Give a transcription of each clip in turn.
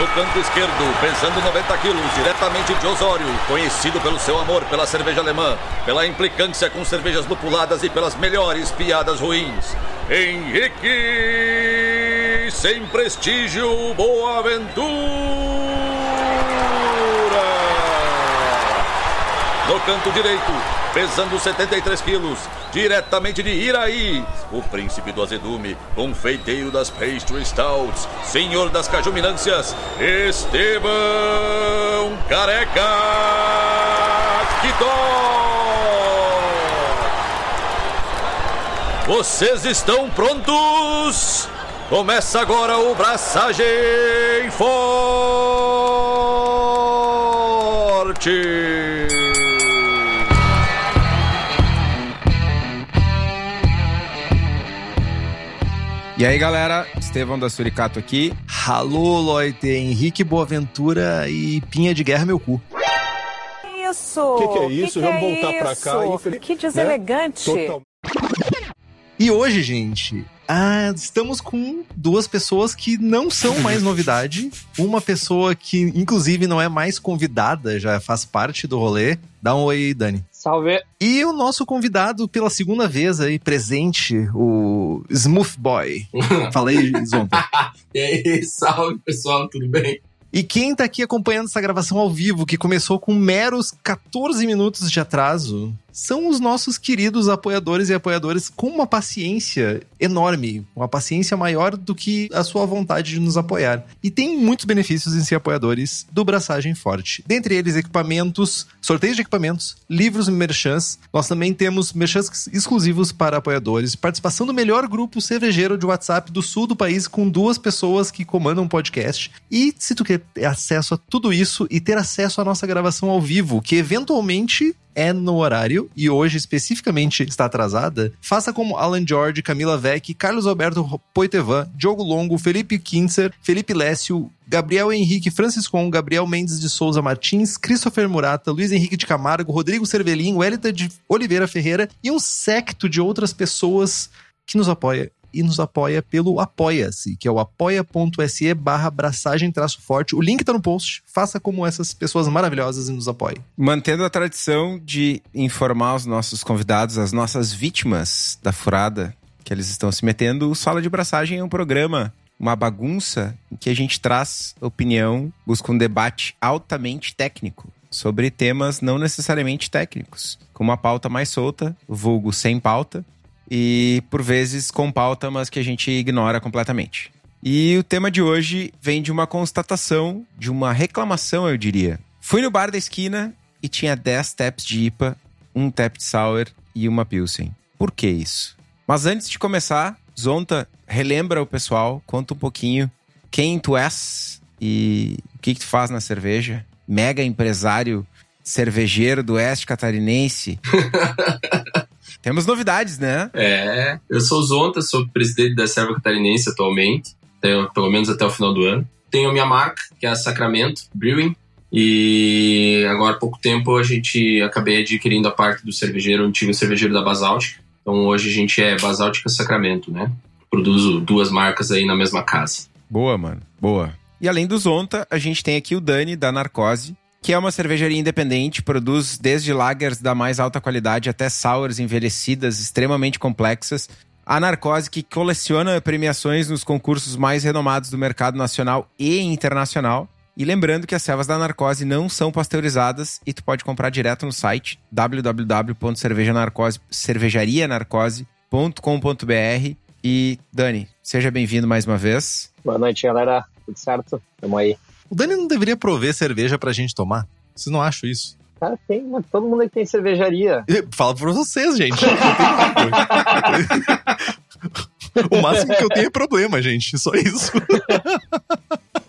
No canto esquerdo, pesando 90 quilos, diretamente de Osório, conhecido pelo seu amor pela cerveja alemã, pela implicância com cervejas lupuladas e pelas melhores piadas ruins. Henrique, sem prestígio, Boaventura. Canto direito, pesando 73 quilos, diretamente de Iraí, o príncipe do azedume, confeiteiro das pastry stouts, senhor das cajuminâncias, Estevão Careca Quitó. Vocês estão prontos? Começa agora o Braçagem Forte! E aí, galera, Estevão da Suricato aqui. Alô, Loite, Henrique Boaventura e Pinha de Guerra, meu cu. Isso! O que, que, é isso? Que Vamos que é voltar pra isso? cá. infeliz- Que deselegante. Total- E hoje, gente, ah, estamos com duas pessoas que não são mais novidade. Uma pessoa que, inclusive, não é mais convidada, já faz parte do rolê. Dá um oi aí, Dani. Salve. E o nosso convidado pela segunda vez aí, presente, o Smooth Boy. Falei, Zonta. E aí, salve pessoal, tudo bem? E quem tá aqui acompanhando essa gravação ao vivo, que começou com meros 14 minutos de atraso, são os nossos queridos apoiadores e apoiadoras com uma paciência enorme, uma paciência maior do que a sua vontade de nos apoiar. E tem muitos benefícios em ser apoiadores do Braçagem Forte. Dentre eles, equipamentos, sorteios de equipamentos, livros e merchans. Nós também temos merchans exclusivos para apoiadores, participação do melhor grupo cervejeiro de WhatsApp do sul do país com duas pessoas que comandam um podcast. E se tu quer ter acesso a tudo isso e ter acesso à nossa gravação ao vivo, que eventualmente é no horário e hoje especificamente está atrasada, faça como Alan George, Camila Vec, Carlos Alberto Poitevin, Diogo Longo, Felipe Kinzer, Felipe Lécio, Gabriel Henrique Franciscon, Gabriel Mendes de Souza Martins, Christopher Murata, Luiz Henrique de Camargo, Rodrigo Cervelin, Wellington de Oliveira Ferreira e um secto de outras pessoas que nos apoia e nos apoia pelo Apoia-se, que é o apoia.se barra braçagem traço forte. O link tá no post. Faça como essas pessoas maravilhosas e nos apoie. Mantendo a tradição de informar os nossos convidados, as nossas vítimas da furada que eles estão se metendo, o Sala de Braçagem é um programa, uma bagunça em que a gente traz opinião, busca um debate altamente técnico sobre temas não necessariamente técnicos, com uma pauta mais solta, vulgo sem pauta, e por vezes com pauta, mas que a gente ignora completamente. E o tema de hoje vem de uma constatação, de uma reclamação, eu diria. Fui no bar da esquina e tinha 10 taps de IPA, um tap de sour e uma pilsen. Por que isso? Mas antes de começar, Zonta, relembra o pessoal, conta um pouquinho quem tu és e o que, que tu faz na cerveja. Mega empresário cervejeiro do oeste catarinense. Temos novidades, né? É, eu sou o Zonta, sou presidente da Serva Catarinense atualmente, tenho, pelo menos até o final do ano. Tenho a minha marca, que é a Sacramento Brewing, e agora há pouco tempo a gente acabei adquirindo a parte do cervejeiro, o antigo cervejeiro da Basáltica. Então hoje a gente é Basáltica Sacramento, né? Produzo duas marcas aí na mesma casa. Boa, mano. Boa. E além do Zonta, a gente tem aqui o Dani, da Narcose, que é uma cervejaria independente, produz desde lagers da mais alta qualidade até sours envelhecidas extremamente complexas. A Narcose, que coleciona premiações nos concursos mais renomados do mercado nacional e internacional. E lembrando que as cevas da Narcose não são pasteurizadas e tu pode comprar direto no site www.cervejarianarcose.com.br E Dani, seja bem-vindo mais uma vez. Boa noite, galera. Tudo certo? Tamo aí. O Dani não deveria prover cerveja pra gente tomar? Vocês não acham isso? Cara, tem, mas todo mundo aqui tem cervejaria. Fala pra vocês, gente. O máximo que eu tenho é problema, gente. Só isso.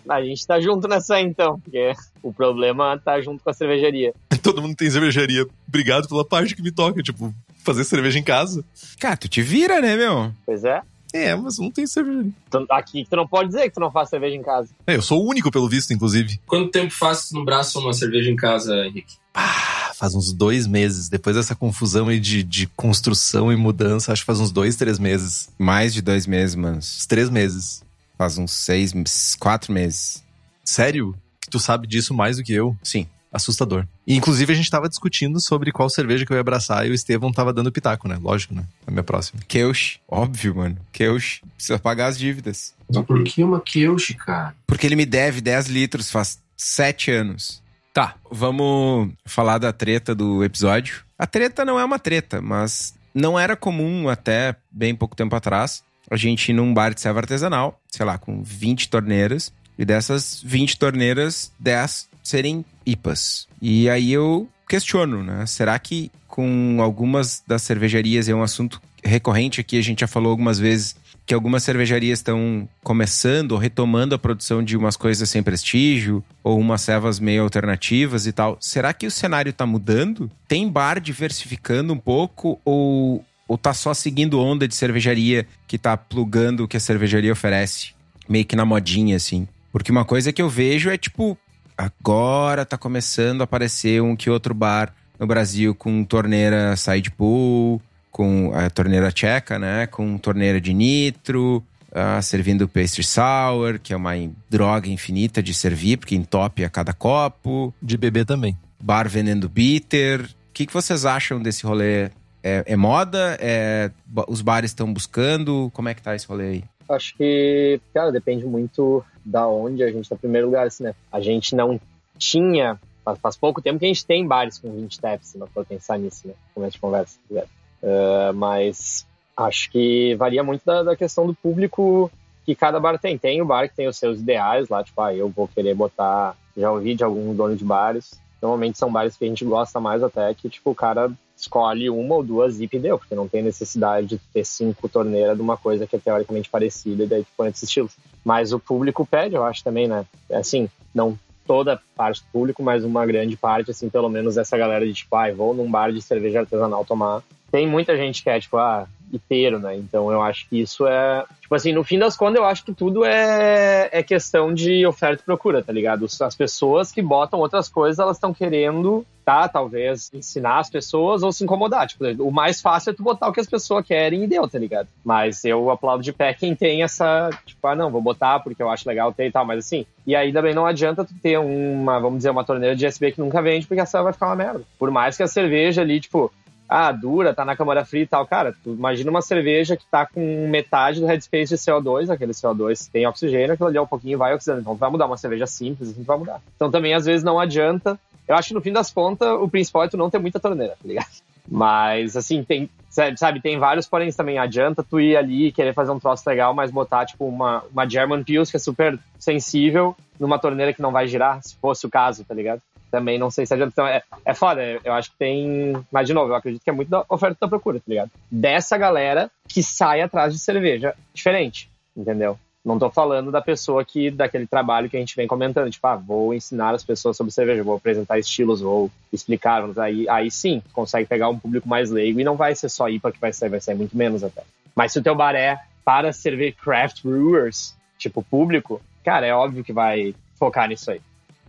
A gente tá junto nessa então, porque o problema tá junto com a cervejaria. Todo mundo tem cervejaria. Obrigado pela parte que me toca. Tipo, fazer cerveja em casa. Cara, tu te vira, né, meu? Pois é. É, mas não tenho cervejaria. Tu- Aqui tu não pode dizer que tu não faz cerveja em casa. É, eu sou o único, pelo visto, inclusive. Quanto tempo faz no braço uma cerveja em casa, Henrique? Ah, faz uns dois meses. Depois dessa confusão aí de, de construção e mudança, acho que faz uns dois, três meses. Mais de dois meses, mano. Uns três meses. Faz uns seis, quatro meses. Sério? Que tu sabe disso mais do que eu? Sim. Assustador. E, inclusive, a gente tava discutindo sobre qual cerveja que eu ia abraçar e o Estevão tava dando pitaco, né? Lógico, né? A minha próxima. Keush, óbvio, mano. Keush, precisa pagar as dívidas. Mas por que uma Kyoshi, cara? Porque ele me deve 10 litros faz 7 anos. Tá, vamos falar da treta do episódio. A treta não é uma treta, mas não era comum até bem pouco tempo atrás a gente ir num bar de serva artesanal, sei lá, com 20 torneiras, e dessas 20 torneiras, 10 serem IPAs. E aí eu questiono, né? Será que com algumas das cervejarias é um assunto recorrente aqui, a gente já falou algumas vezes que algumas cervejarias estão começando ou retomando a produção de umas coisas sem prestígio ou umas servas meio alternativas e tal. Será que o cenário está mudando? Tem bar diversificando um pouco ou ou tá só seguindo onda de cervejaria que tá plugando o que a cervejaria oferece? Meio que na modinha, assim. Porque uma coisa que eu vejo é tipo, agora tá começando a aparecer um que outro bar no Brasil com torneira side pool, com a torneira tcheca, né? Com torneira de nitro, ah, servindo pastry sour, que é uma droga infinita de servir, porque entope a cada copo. De bebê também. Bar vendendo bitter. O que, que vocês acham desse rolê? É, é moda? É, os bares estão buscando? Como é que tá esse rolê aí? Acho que, cara, depende muito da onde a gente tá. Em primeiro lugar, assim, né? A gente não tinha, faz, faz pouco tempo que a gente tem bares com 20 taps, se não for pensar nisso, né? Começo de conversa, se quiser. Ah, mas acho que varia muito da, da questão do público que cada bar tem. Tem o bar que tem os seus ideais lá, tipo, ah, eu vou querer botar. Já ouvi de algum dono de bares. Normalmente são bares que a gente gosta mais até, que, tipo, o cara escolhe uma ou duas zip e deu, porque não tem necessidade de ter cinco torneiras de uma coisa que é teoricamente parecida e daí tu põe esses estilos. Mas o público pede, eu acho também, né? É Assim, não toda parte do público, mas uma grande parte, assim, pelo menos essa galera de tipo, ah, vou num bar de cerveja artesanal tomar. Tem muita gente que é, tipo, ah, inteiro, né? Então eu acho que isso é. Tipo assim, no fim das contas, eu acho que tudo é, é questão de oferta e procura, tá ligado? As pessoas que botam outras coisas, elas estão querendo, tá? Talvez ensinar as pessoas ou se incomodar. Tipo, o mais fácil é tu botar o que as pessoas querem e deu, tá ligado? Mas eu aplaudo de pé quem tem essa, tipo, ah, não, vou botar porque eu acho legal ter e tal, mas assim. E aí também não adianta tu ter uma, vamos dizer, uma torneira de SB que nunca vende, porque a cerveja vai ficar uma merda. Por mais que a cerveja ali, tipo, ah, dura, tá na câmara fria e tal. Cara, tu imagina uma cerveja que tá com metade do headspace de CO2, aquele CO2 tem oxigênio, aquilo ali é um pouquinho vai oxidando. Então vai mudar uma cerveja simples, assim vai mudar. Então também às vezes não adianta. Eu acho que no fim das contas o principal é tu não ter muita torneira, tá ligado? Mas assim, tem, sabe, tem vários porém também. Adianta tu ir ali e querer fazer um troço legal, mas botar tipo uma, uma German Pils que é super sensível numa torneira que não vai girar, se fosse o caso, tá ligado? Também não sei se adianta. Então, é, é foda, eu acho que tem. Mas, de novo, eu acredito que é muito da oferta da procura, tá ligado? Dessa galera que sai atrás de cerveja diferente, entendeu? Não tô falando da pessoa que, daquele trabalho que a gente vem comentando, tipo, ah, vou ensinar as pessoas sobre cerveja, vou apresentar estilos, vou explicar, aí, aí sim, consegue pegar um público mais leigo e não vai ser só IPA que vai sair, vai sair muito menos até. Mas se o teu bar é para servir craft brewers, tipo, público, cara, é óbvio que vai focar nisso aí.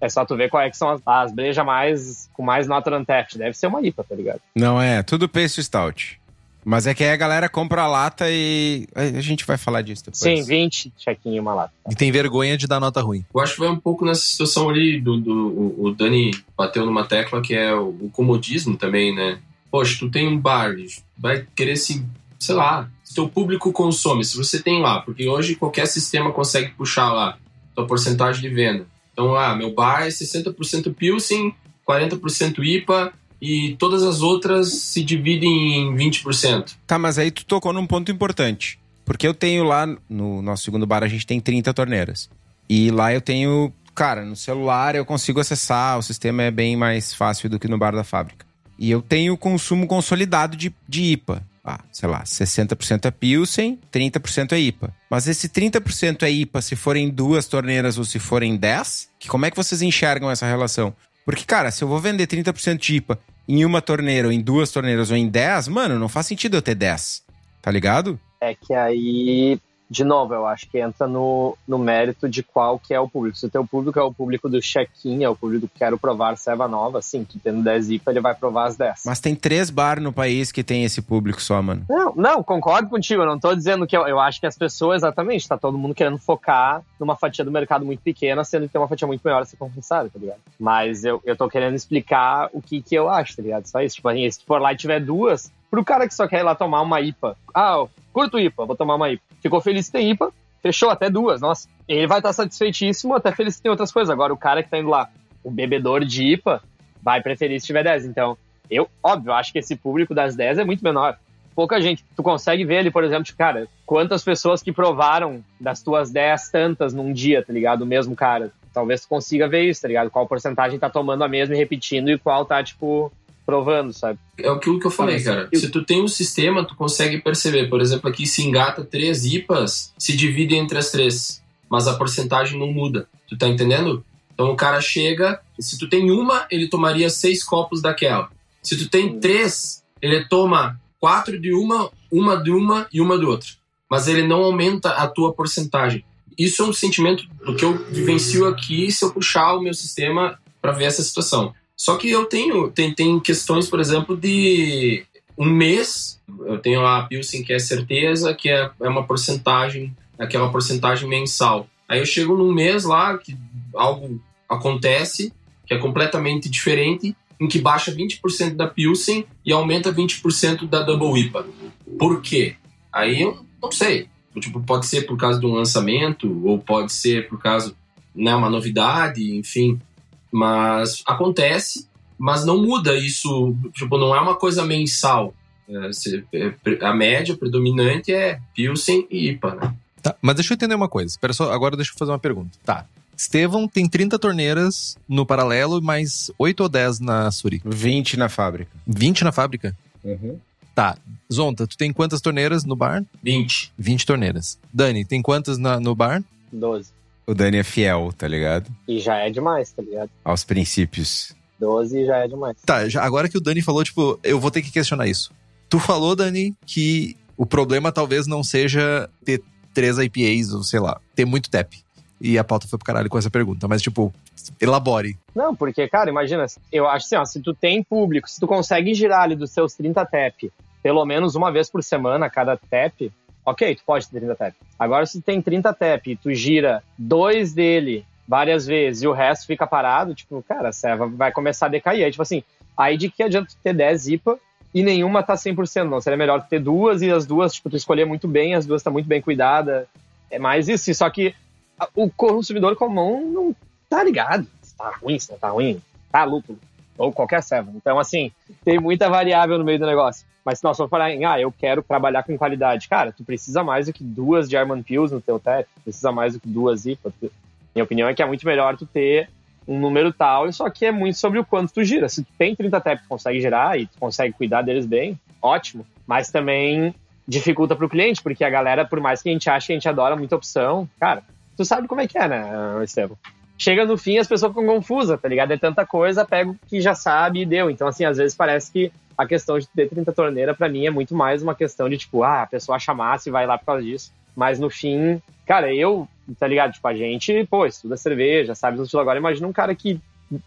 É só tu ver qual é que são as, as brejas mais, com mais nota untapped. Deve ser uma IPA, tá ligado? Não é, tudo pastry stout. Mas é que aí a galera compra a lata e a gente vai falar disso depois. Sim, 20 chequinho uma lata. E tem vergonha de dar nota ruim. Eu acho que vai um pouco nessa situação ali do, do o, o Dani bateu numa tecla que é o, o comodismo também, né? Poxa, tu tem um bar, vai querer se, sei lá, se teu público consome, se você tem lá, porque hoje qualquer sistema consegue puxar lá tua porcentagem de venda. Então, ah, meu bar é 60% Pilsen, 40% IPA e todas as outras se dividem em 20%. Tá, mas aí tu tocou num ponto importante. Porque eu tenho lá, no nosso segundo bar, a gente tem 30 torneiras. E lá eu tenho, cara, no celular eu consigo acessar, o sistema é bem mais fácil do que no bar da fábrica. E eu tenho consumo consolidado de, de IPA. Ah, sei lá, 60% é Pilsen, 30% é IPA. Mas esse 30% é IPA se forem duas torneiras ou se forem 10? Que como é que vocês enxergam essa relação? Porque, cara, se eu vou vender 30% de IPA em uma torneira, ou em duas torneiras, ou em 10, mano, não faz sentido eu ter 10. Tá ligado? É que aí de novo, eu acho que entra no, no mérito de qual que é o público. Se o teu público é o público do check-in, é o público que quero provar serva nova, sim, que tendo 10 IPA, ele vai provar as 10. Mas tem três bar no país que tem esse público só, mano. Não, não, concordo contigo. Eu não tô dizendo que eu, eu acho que as pessoas, exatamente, tá todo mundo querendo focar numa fatia do mercado muito pequena, sendo que tem uma fatia muito maior a ser compensada, tá ligado? Mas eu, eu tô querendo explicar o que que eu acho, tá ligado? Só isso. Tipo, assim, se for lá e tiver duas, pro cara que só quer ir lá tomar uma IPA, ah, eu curto IPA, vou tomar uma IPA. Ficou feliz tem IPA, fechou até duas, nossa. Ele vai estar satisfeitíssimo, até feliz tem outras coisas. Agora, o cara que tá indo lá, o bebedor de IPA, vai preferir se tiver 10. Então, eu, óbvio, acho que esse público das 10 é muito menor. Pouca gente. Tu consegue ver ali, por exemplo, tipo, cara, quantas pessoas que provaram das tuas 10 tantas num dia, tá ligado? O mesmo cara. Talvez tu consiga ver isso, tá ligado? Qual porcentagem tá tomando a mesma e repetindo e qual tá, tipo, provando, sabe? É aquilo que eu falei, cara. Se tu tem um sistema, tu consegue perceber. Por exemplo, aqui se engata três IPAs, se divide entre as três, mas a porcentagem não muda. Tu tá entendendo? Então o cara chega, se tu tem uma, ele tomaria seis copos daquela. Se tu tem três, ele toma quatro de uma, uma de uma e uma de outra. Mas ele não aumenta a tua porcentagem. Isso é um sentimento do que eu vivencio aqui se eu puxar o meu sistema para ver essa situação. Só que eu tenho tem, tem questões, por exemplo, de um mês. Eu tenho a Pilsen que é certeza, que é, é uma porcentagem, aquela porcentagem mensal. Aí eu chego num mês lá que algo acontece que é completamente diferente, em que baixa 20% da Pilsen e aumenta 20% da Double IPA. Por quê? Aí eu não sei. Tipo, pode ser por causa de um lançamento, ou pode ser por causa né, uma novidade, enfim. Mas acontece, mas não muda isso. Tipo, não é uma coisa mensal. É, a média predominante é Pilsen e IPA, né? Tá, mas deixa eu entender uma coisa. Espera só, agora deixa eu fazer uma pergunta. Tá. Estevão tem 30 torneiras no paralelo, mais 8 ou 10 na Suri. 20 na fábrica. 20 na fábrica? Uhum. Tá. Zonta, tu tem quantas torneiras no bar? 20. 20 torneiras. Dani, tem quantas na- no bar? 12. O Dani é fiel, tá ligado? E já é demais, tá ligado? Aos princípios. 12 já é demais. Tá, já- agora que o Dani falou, tipo, eu vou ter que questionar isso. Tu falou, Dani, que o problema talvez não seja ter três IPAs, ou sei lá, ter muito TAP. E a pauta foi pro caralho com essa pergunta, mas, tipo, elabore. Não, porque, cara, imagina, eu acho assim, ó, se tu tem público, se tu consegue girar ali dos seus 30 TEP, pelo menos uma vez por semana, cada TEP, ok, tu pode ter 30 TEP. Agora, se tu tem 30 TEP e tu gira dois dele várias vezes e o resto fica parado, tipo, cara, a serva vai começar a decair. Aí, tipo assim, aí de que adianta tu ter 10 IPA e nenhuma tá 100%, não? Seria melhor tu ter duas e as duas, tipo, tu escolher muito bem, as duas tá muito bem cuidada. É mais isso, só que o consumidor comum não tá ligado. Se tá ruim, se não tá ruim, tá lúpulo. Ou qualquer serva. Então, assim, tem muita variável no meio do negócio. Mas se nós for falar em, ah, eu quero trabalhar com qualidade, cara, tu precisa mais do que duas German Pills no teu TEP, precisa mais do que duas IPA. Minha opinião é que é muito melhor tu ter um número tal, só que é muito sobre o quanto tu gira. Se tu tem 30 TEP, tu consegue girar e tu consegue cuidar deles bem, ótimo. Mas também dificulta pro cliente, porque a galera, por mais que a gente ache que a gente adora muita opção, cara, tu sabe como é que é, né, Estevam? Chega no fim, as pessoas ficam confusas, tá ligado? É tanta coisa, pega o que já sabe e deu. Então, assim, às vezes parece que a questão de ter 30 torneira, pra mim, é muito mais uma questão de, tipo, ah, a pessoa acha massa e vai lá por causa disso. Mas no fim, cara, eu, tá ligado? Tipo, a gente, pô, estuda cerveja, sabe estilo agora. Imagina um cara que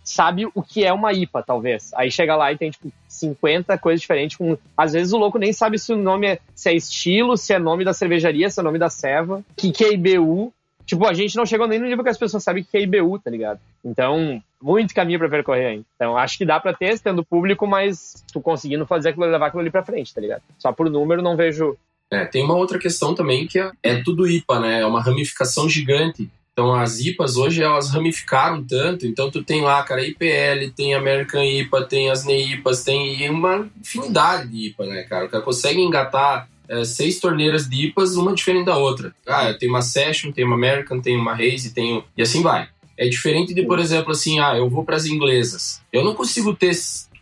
sabe o que é uma IPA, talvez. Aí chega lá e tem, tipo, 50 coisas diferentes. Com... Às vezes o louco nem sabe se o nome é, se é estilo, se é nome da cervejaria, se é nome da serva, que que é IBU. Tipo, a gente não chegou nem no nível que as pessoas sabem que é IBU, tá ligado? Então, muito caminho pra percorrer ainda. Então, acho que dá pra ter, tendo público, mas tu conseguindo fazer aquilo, levar aquilo ali pra frente, tá ligado? Só por número não vejo. É, tem uma outra questão também que é, é tudo IPA, né? É uma ramificação gigante. Então as IPAs hoje elas ramificaram tanto, então tu tem lá, cara, IPL, tem American IPA, tem as NEIPAs, tem uma infinidade de IPA, né, cara? O cara consegue engatar é, seis torneiras de IPAs, uma diferente da outra. Ah, tem uma Session, tem uma American, tem uma Haze, tem e assim vai. É diferente de, por exemplo, assim, ah, eu vou para as inglesas. Eu não consigo ter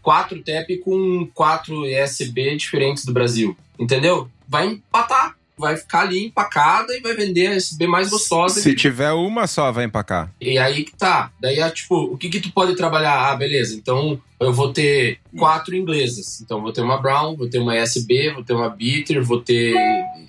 quatro TEP com quatro ESB diferentes do Brasil, entendeu? Vai empatar, vai ficar ali empacada e vai vender SB mais gostosa. Se tiver uma só, vai empacar. E aí que tá. Daí é tipo, o que que tu pode trabalhar? Ah, beleza. Então eu vou ter quatro inglesas. Então vou ter uma Brown, vou ter uma SB, vou ter uma Bitter, vou ter.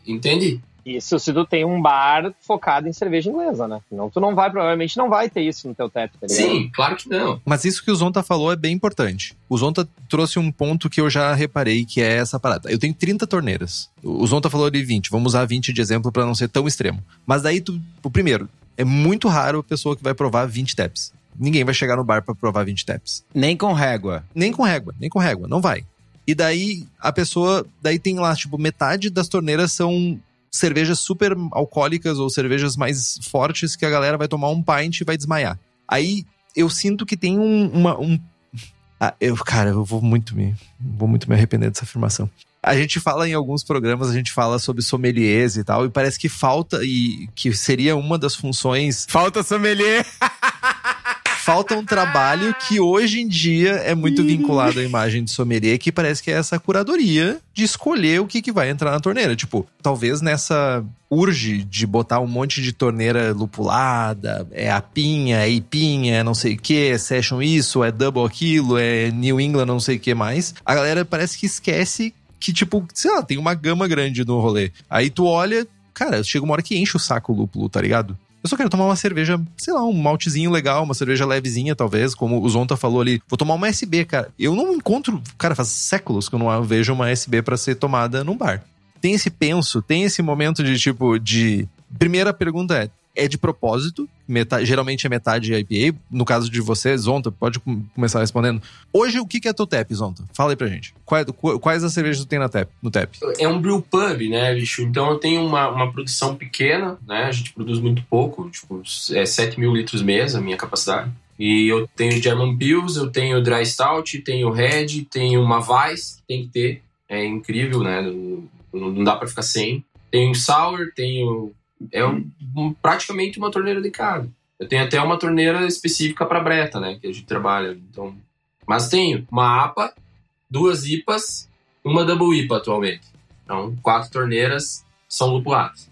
Entende? Isso se tu tem um bar focado em cerveja inglesa, né? Não, tu não vai, provavelmente não vai ter isso no teu tap, tá ligado? Sim, claro que não. Mas isso que o Zonta falou é bem importante. O Zonta trouxe um ponto que eu já reparei, que é essa parada. Eu tenho 30 torneiras. O Zonta falou de 20. Vamos usar 20 de exemplo para não ser tão extremo. Mas daí, tu, o primeiro, é muito raro a pessoa que vai provar 20 taps. Ninguém vai chegar no bar para provar 20 taps. Nem com régua. Nem com régua, nem com régua, não vai. E daí a pessoa, daí tem lá, tipo, metade das torneiras são cervejas super alcoólicas ou cervejas mais fortes que a galera vai tomar um pint e vai desmaiar. Aí eu sinto que tem um, uma, um ah, eu, cara, eu vou muito me vou muito me arrepender dessa afirmação. A gente fala em alguns programas, a gente fala sobre sommeliers e tal, e parece que falta e que seria uma das funções Falta sommelier. falta um trabalho que hoje em dia é muito vinculado à imagem de sommelier, que parece que é essa curadoria de escolher o que, que vai entrar na torneira. Tipo, talvez nessa urge de botar um monte de torneira lupulada, é a pinha, é ipinha, é não sei o que, é session isso, é double aquilo, é New England não sei o que mais. A galera parece que esquece que, tipo, sei lá, tem uma gama grande no rolê. Aí tu olha, cara, chega uma hora que enche o saco o lúpulo, tá ligado? Eu só quero tomar uma cerveja, sei lá, um maltezinho legal, uma cerveja levezinha, talvez, como o Zonta falou ali. Vou tomar uma SB, cara. Eu não encontro, cara, faz séculos que eu não vejo uma SB para ser tomada num bar. Tem esse penso, tem esse momento de tipo de Primeira pergunta é: é de propósito? Metade, geralmente é metade IPA. No caso de você, Zonta, pode com- começar respondendo. Hoje, o que é teu tap, Zonta? Fala aí pra gente. Quais, quais as cervejas tu tem na tap, no tap? É um brew pub, né, bicho? Então eu tenho uma, uma produção pequena, né? A gente produz muito pouco, tipo, é 7 mil litros mês a minha capacidade. E eu tenho German Pills, eu tenho Dry Stout, tenho Red, tenho uma Weiss, tem que ter. É incrível, né? Não, não dá pra ficar sem. Tenho Sour, tenho... É um- um- praticamente uma torneira de casa. Eu tenho até uma torneira específica para breta, né? Que a gente trabalha. Então, mas tenho uma APA, duas IPAs, uma Double IPA atualmente. Então, quatro torneiras são lupuladas.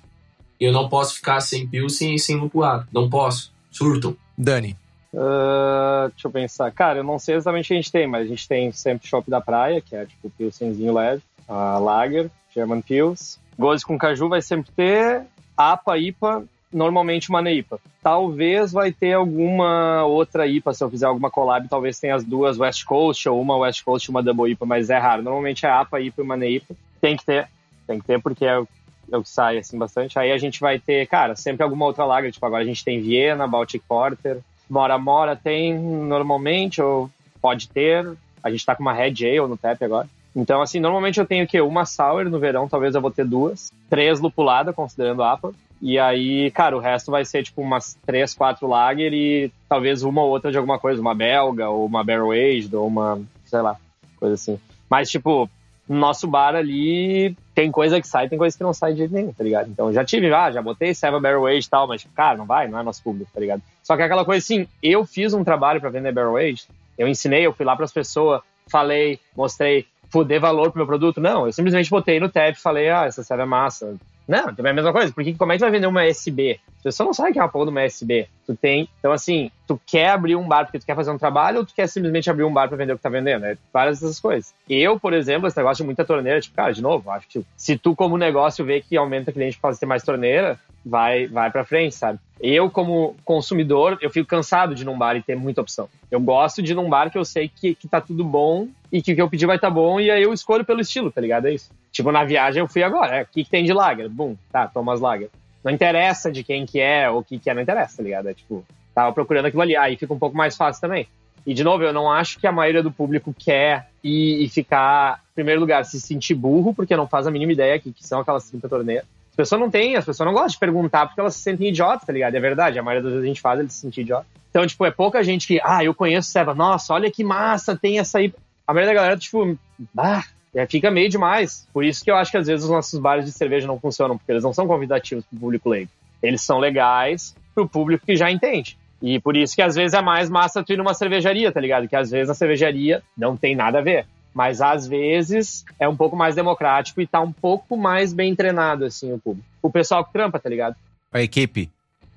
E eu não posso ficar sem Pilsen e sem lupulado. Não posso. Surtam. Dani. Ah, deixa eu pensar. Cara, eu não sei exatamente o que a gente tem, mas a gente tem sempre Shop da Praia, que é tipo Pilsenzinho leve, a Lager, German Pils. Goze com caju vai sempre ter, APA, IPA, normalmente uma NEIPA. Talvez vai ter alguma outra IPA, se eu fizer alguma collab, talvez tenha as duas West Coast, ou uma West Coast e uma Double IPA, mas é raro. Normalmente é APA, IPA e uma NEIPA. Tem que ter, tem que ter porque é o é o que sai assim bastante. Aí a gente vai ter, cara, sempre alguma outra lager, tipo agora a gente tem Viena, Baltic Porter, Mora Mora tem normalmente, ou pode ter. A gente tá com uma Red Ale no tap agora. Então, assim, normalmente eu tenho o quê? Uma sour no verão, talvez eu vou ter duas. Três lupulada, considerando a APA. E aí, cara, o resto vai ser tipo umas três, quatro lager e talvez uma ou outra de alguma coisa. Uma belga, ou uma barrel aged, ou uma, sei lá, coisa assim. Mas, tipo, no nosso bar ali tem coisa que sai, tem coisa que não sai de jeito nenhum, tá ligado? Então já tive, ah, já botei Seva Barrel Age e tal, mas, tipo, cara, não vai, não é nosso público, tá ligado? Só que é aquela coisa assim, eu fiz um trabalho pra vender Barrel Age, eu ensinei, eu fui lá pras pessoas, falei, mostrei, dei valor pro meu produto. Não, eu simplesmente botei no tab e falei, ah, essa serve é massa. Não, também é a mesma coisa, porque como é que tu vai vender uma SB? As pessoas não sabem que é uma porra de uma SB. Tu tem, então assim, tu quer abrir um bar porque tu quer fazer um trabalho ou tu quer simplesmente abrir um bar pra vender o que tá vendendo? É várias dessas coisas. Eu, por exemplo, esse negócio de muita torneira, tipo, cara, de novo, acho que se tu como negócio vê que aumenta cliente de ter mais torneira, vai, vai pra frente, sabe? Eu, como consumidor, eu fico cansado de ir num bar e ter muita opção. Eu gosto de ir num bar que eu sei que, que tá tudo bom e que o que eu pedir vai estar tá bom e aí eu escolho pelo estilo, tá ligado? É isso. Tipo, na viagem eu fui agora, é, o que, que tem de lager? Bum, tá, toma as lager. Não interessa de quem que é ou o que que é, não interessa, tá ligado? É tipo, tava procurando aquilo ali, aí fica um pouco mais fácil também. E, de novo, eu não acho que a maioria do público quer ir e ficar, em primeiro lugar, se sentir burro, porque não faz a mínima ideia que, que são aquelas 30 torneiras. As pessoas não têm, as pessoas não gostam de perguntar porque elas se sentem idiotas, tá ligado? É verdade, a maioria das vezes a gente faz eles se sentir idiota. Então, tipo, é pouca gente que, ah, eu conheço Seva, nossa, olha que massa, tem essa aí. A maioria da galera, tipo, bah, é, fica meio demais. Por isso que eu acho que às vezes os nossos bares de cerveja não funcionam, porque eles não são convidativos pro público leigo. Eles são legais pro público que já entende. E por isso que às vezes é mais massa tu ir numa cervejaria, tá ligado? Que às vezes a cervejaria não tem nada a ver. Mas às vezes é um pouco mais democrático e tá um pouco mais bem treinado, assim, o público. O pessoal que trampa, tá ligado? A equipe.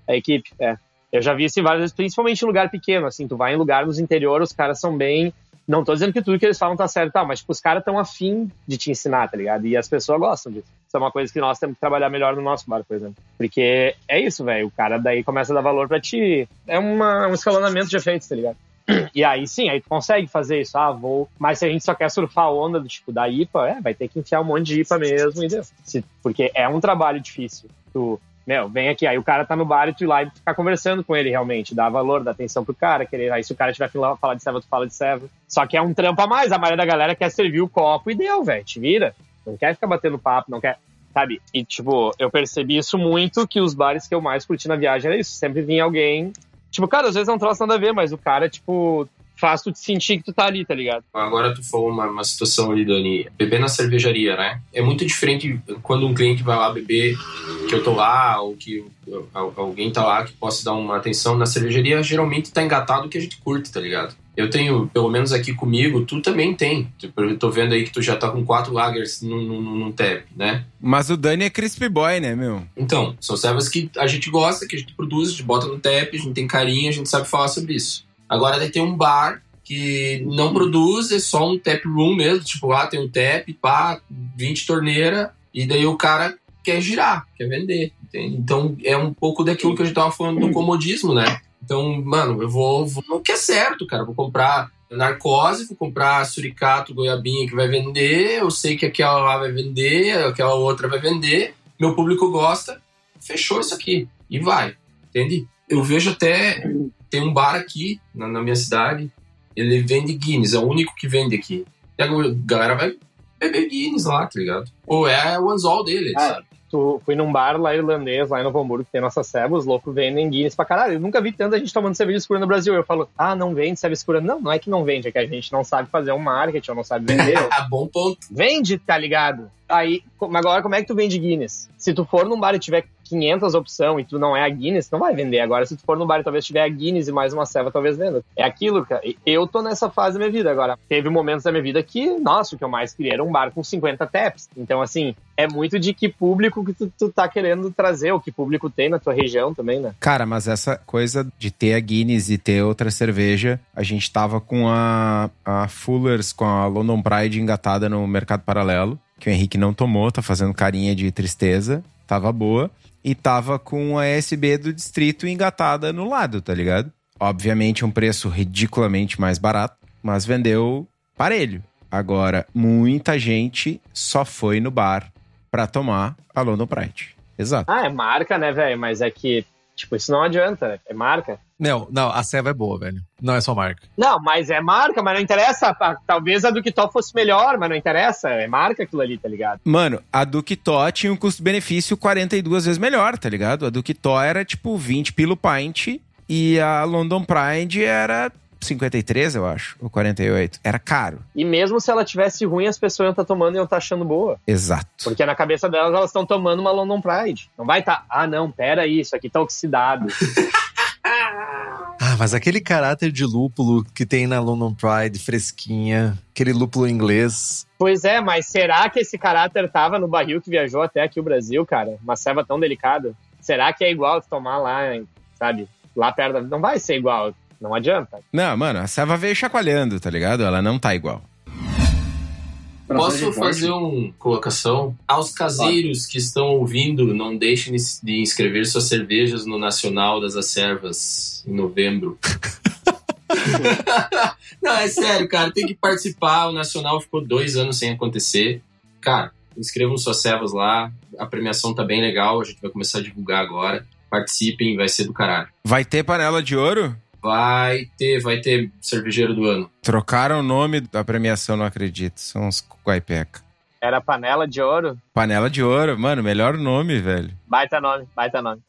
A equipe, é. Eu já vi isso em várias vezes, principalmente em lugar pequeno, assim, tu vai em lugar nos interior, os caras são bem. Não tô dizendo que tudo que eles falam tá certo, tá, mas tipo, os caras estão afim de te ensinar, tá ligado? E as pessoas gostam disso. é uma coisa que nós temos que trabalhar melhor no nosso bar, por exemplo. Porque é isso, velho. O cara daí começa a dar valor pra ti. É uma, um escalonamento de efeitos, tá ligado? E aí sim, aí tu consegue fazer isso. Ah, vou. Mas se a gente só quer surfar a onda do tipo da IPA, é, vai ter que enfiar um monte de IPA mesmo, entendeu? Se, porque é um trabalho difícil. Tu, meu, vem aqui, aí o cara tá no bar e tu ir lá e ficar conversando com ele realmente, dar valor, dar atenção pro cara, querer. Aí se o cara tiver que falar de serva, tu fala de serva. Só que é um trampo a mais. A maioria da galera quer servir o copo e deu, velho. Te vira. Não quer ficar batendo papo, não quer. Sabe? E, tipo, eu percebi isso muito, que os bares que eu mais curti na viagem era isso. Sempre vinha alguém. Tipo, cara, às vezes não troço nada a ver, mas o cara, tipo, faz tu te sentir que tu tá ali, tá ligado? Agora tu falou uma, uma situação ali, Dani. Beber na cervejaria, né? É muito diferente quando um cliente vai lá beber, que eu tô lá, ou que alguém tá lá que possa dar uma atenção. Na cervejaria, geralmente tá engatado que a gente curte, tá ligado? Eu tenho, pelo menos aqui comigo, tu também tem. Tipo, eu tô vendo aí que tu já tá com quatro lagers num, num, num tap, né? Mas o Dani é crispy boy, né, meu? Então, são servas que a gente gosta, que a gente produz, a gente bota no tap, a gente tem carinho, a gente sabe falar sobre isso. Agora daí tem um bar que não produz, é só um tap room mesmo, tipo, lá tem um tap, pá, 20 torneira, e daí o cara quer girar, quer vender, entende? Então é um pouco daquilo que a gente tava falando do comodismo, né? Então, mano, eu vou, vou não que é certo, cara, vou comprar narcose, vou comprar suricato, goiabinha que vai vender, eu sei que aquela lá vai vender, aquela outra vai vender, meu público gosta, fechou isso aqui, e vai, entende? Eu vejo até tem um bar aqui na, na, minha cidade, ele vende Guinness, é o único que vende aqui. E a galera vai beber Guinness lá, tá ligado? Ou é o anzol dele, é, sabe? Tu, fui num bar lá irlandês, lá em Novo Hamburgo, que tem nossa ceva, os loucos vendem Guinness pra caralho. Eu nunca vi tanta gente tomando cerveja escura no Brasil. Eu falo, ah, não vende cerveja escura. Não, não é que não vende, é que a gente não sabe fazer um marketing, ou não sabe vender. Bom ponto. Vende, tá ligado? Aí, agora como é que tu vende Guinness? Se tu for num bar e tiver 500 opções e tu não é a Guinness, não vai vender. Agora, se tu for no bar e talvez tiver a Guinness e mais uma ceva, talvez venda. É aquilo, cara. Eu tô nessa fase da minha vida agora. Teve momentos da minha vida que, nossa, o que eu mais queria era um bar com 50 taps. Então, assim, é muito de que público que tu, tu tá querendo trazer, ou que público tem na tua região também, né? Cara, mas essa coisa de ter a Guinness e ter outra cerveja, a gente tava com a, a Fullers, com a London Pride engatada no mercado paralelo que o Henrique não tomou, tá fazendo carinha de tristeza, tava boa e tava com a SB do distrito engatada no lado, tá ligado? Obviamente um preço ridiculamente mais barato, mas vendeu parelho. Agora, muita gente só foi no bar para tomar a London Pride. Exato. Ah, é marca, né, velho? Mas é que, tipo, isso não adianta. É marca. Não, não, a Seva é boa, velho. Não é só marca. Não, mas é marca, mas não interessa. Talvez a Duquitó fosse melhor, mas não interessa. É marca aquilo ali, tá ligado? Mano, a Duquitó tinha um custo-benefício 42 vezes melhor, tá ligado? A Duquitó era tipo 20 pilo pint e a London Pride era 53, eu acho, ou 48. Era caro. E mesmo se ela tivesse ruim, as pessoas iam estar tá tomando e iam estar tá achando boa. Exato. Porque na cabeça delas, elas estão tomando uma London Pride. Não vai estar, tá, ah, não, pera aí, isso aqui tá oxidado. Ah, mas aquele caráter de lúpulo que tem na London Pride, fresquinha, aquele lúpulo inglês. Pois é, mas será que esse caráter tava no barril que viajou até aqui o Brasil, cara? Uma ceva tão delicada? Será que é igual de tomar lá, sabe? Lá perto da... Não vai ser igual, não adianta. Não, mano, a ceva veio chacoalhando, tá ligado? Ela não tá igual. Posso fazer uma colocação? Aos caseiros que estão ouvindo, não deixem de inscrever suas cervejas no Nacional das Acervas em novembro. não, é sério, cara, tem que participar. O Nacional ficou dois anos sem acontecer. Cara, inscrevam suas servas lá. A premiação tá bem legal, a gente vai começar a divulgar agora. Participem, vai ser do caralho. Vai ter panela de ouro? Vai ter, vai ter cervejeiro do ano. Trocaram o nome da premiação, não acredito. São uns guaipeca. Era Panela de Ouro? Panela de Ouro, mano, melhor nome, velho. Baita nome, baita nome.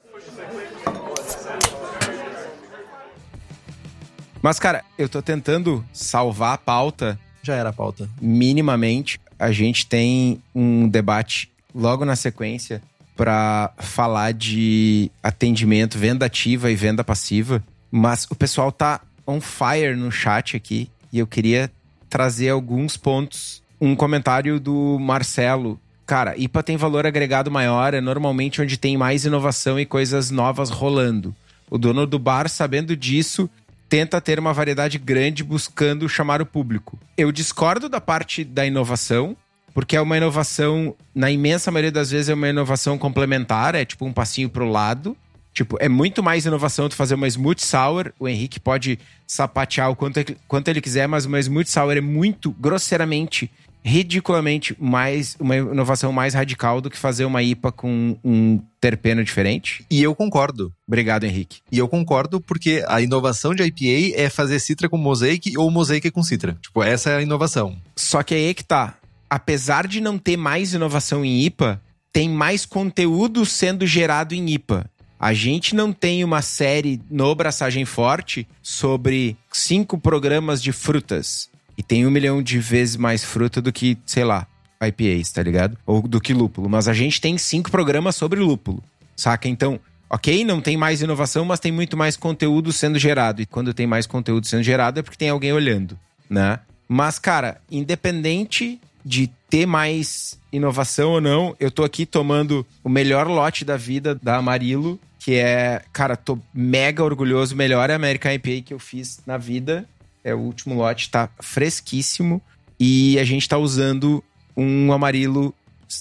Mas, cara, eu tô tentando salvar a pauta. Já era a pauta. Minimamente. A gente tem um debate logo na sequência para falar de atendimento, venda ativa e venda passiva. Mas o pessoal tá on fire no chat aqui e eu queria trazer alguns pontos. Um comentário do Marcelo. Cara, IPA tem valor agregado maior, é normalmente onde tem mais inovação e coisas novas rolando. O dono do bar, sabendo disso, tenta ter uma variedade grande buscando chamar o público. Eu discordo da parte da inovação, porque é uma inovação, na imensa maioria das vezes, é uma inovação complementar, é tipo um passinho pro lado. Tipo, é muito mais inovação tu fazer uma smooth sour. O Henrique pode sapatear o quanto, quanto ele quiser, mas uma smooth sour é muito grosseiramente, ridiculamente mais uma inovação mais radical do que fazer uma IPA com um terpeno diferente. E eu concordo. Obrigado, Henrique. E eu concordo porque a inovação de IPA é fazer citra com mosaic ou mosaic com citra. Tipo, essa é a inovação. Só que aí é que tá. Apesar de não ter mais inovação em IPA, tem mais conteúdo sendo gerado em IPA. A gente não tem uma série no Braçagem Forte sobre cinco programas de frutas. E tem um milhão de vezes mais fruta do que, sei lá, IPAs, tá ligado? Ou do que lúpulo. Mas a gente tem cinco programas sobre lúpulo, saca? Então, ok, não tem mais inovação, mas tem muito mais conteúdo sendo gerado. E quando tem mais conteúdo sendo gerado é porque tem alguém olhando, né? Mas, cara, independente de ter mais inovação ou não, eu tô aqui tomando o melhor lote da vida da Amarilo, que é, cara, tô mega orgulhoso, melhor American IPA que eu fiz na vida. É o último lote, tá fresquíssimo e a gente tá usando um amarilo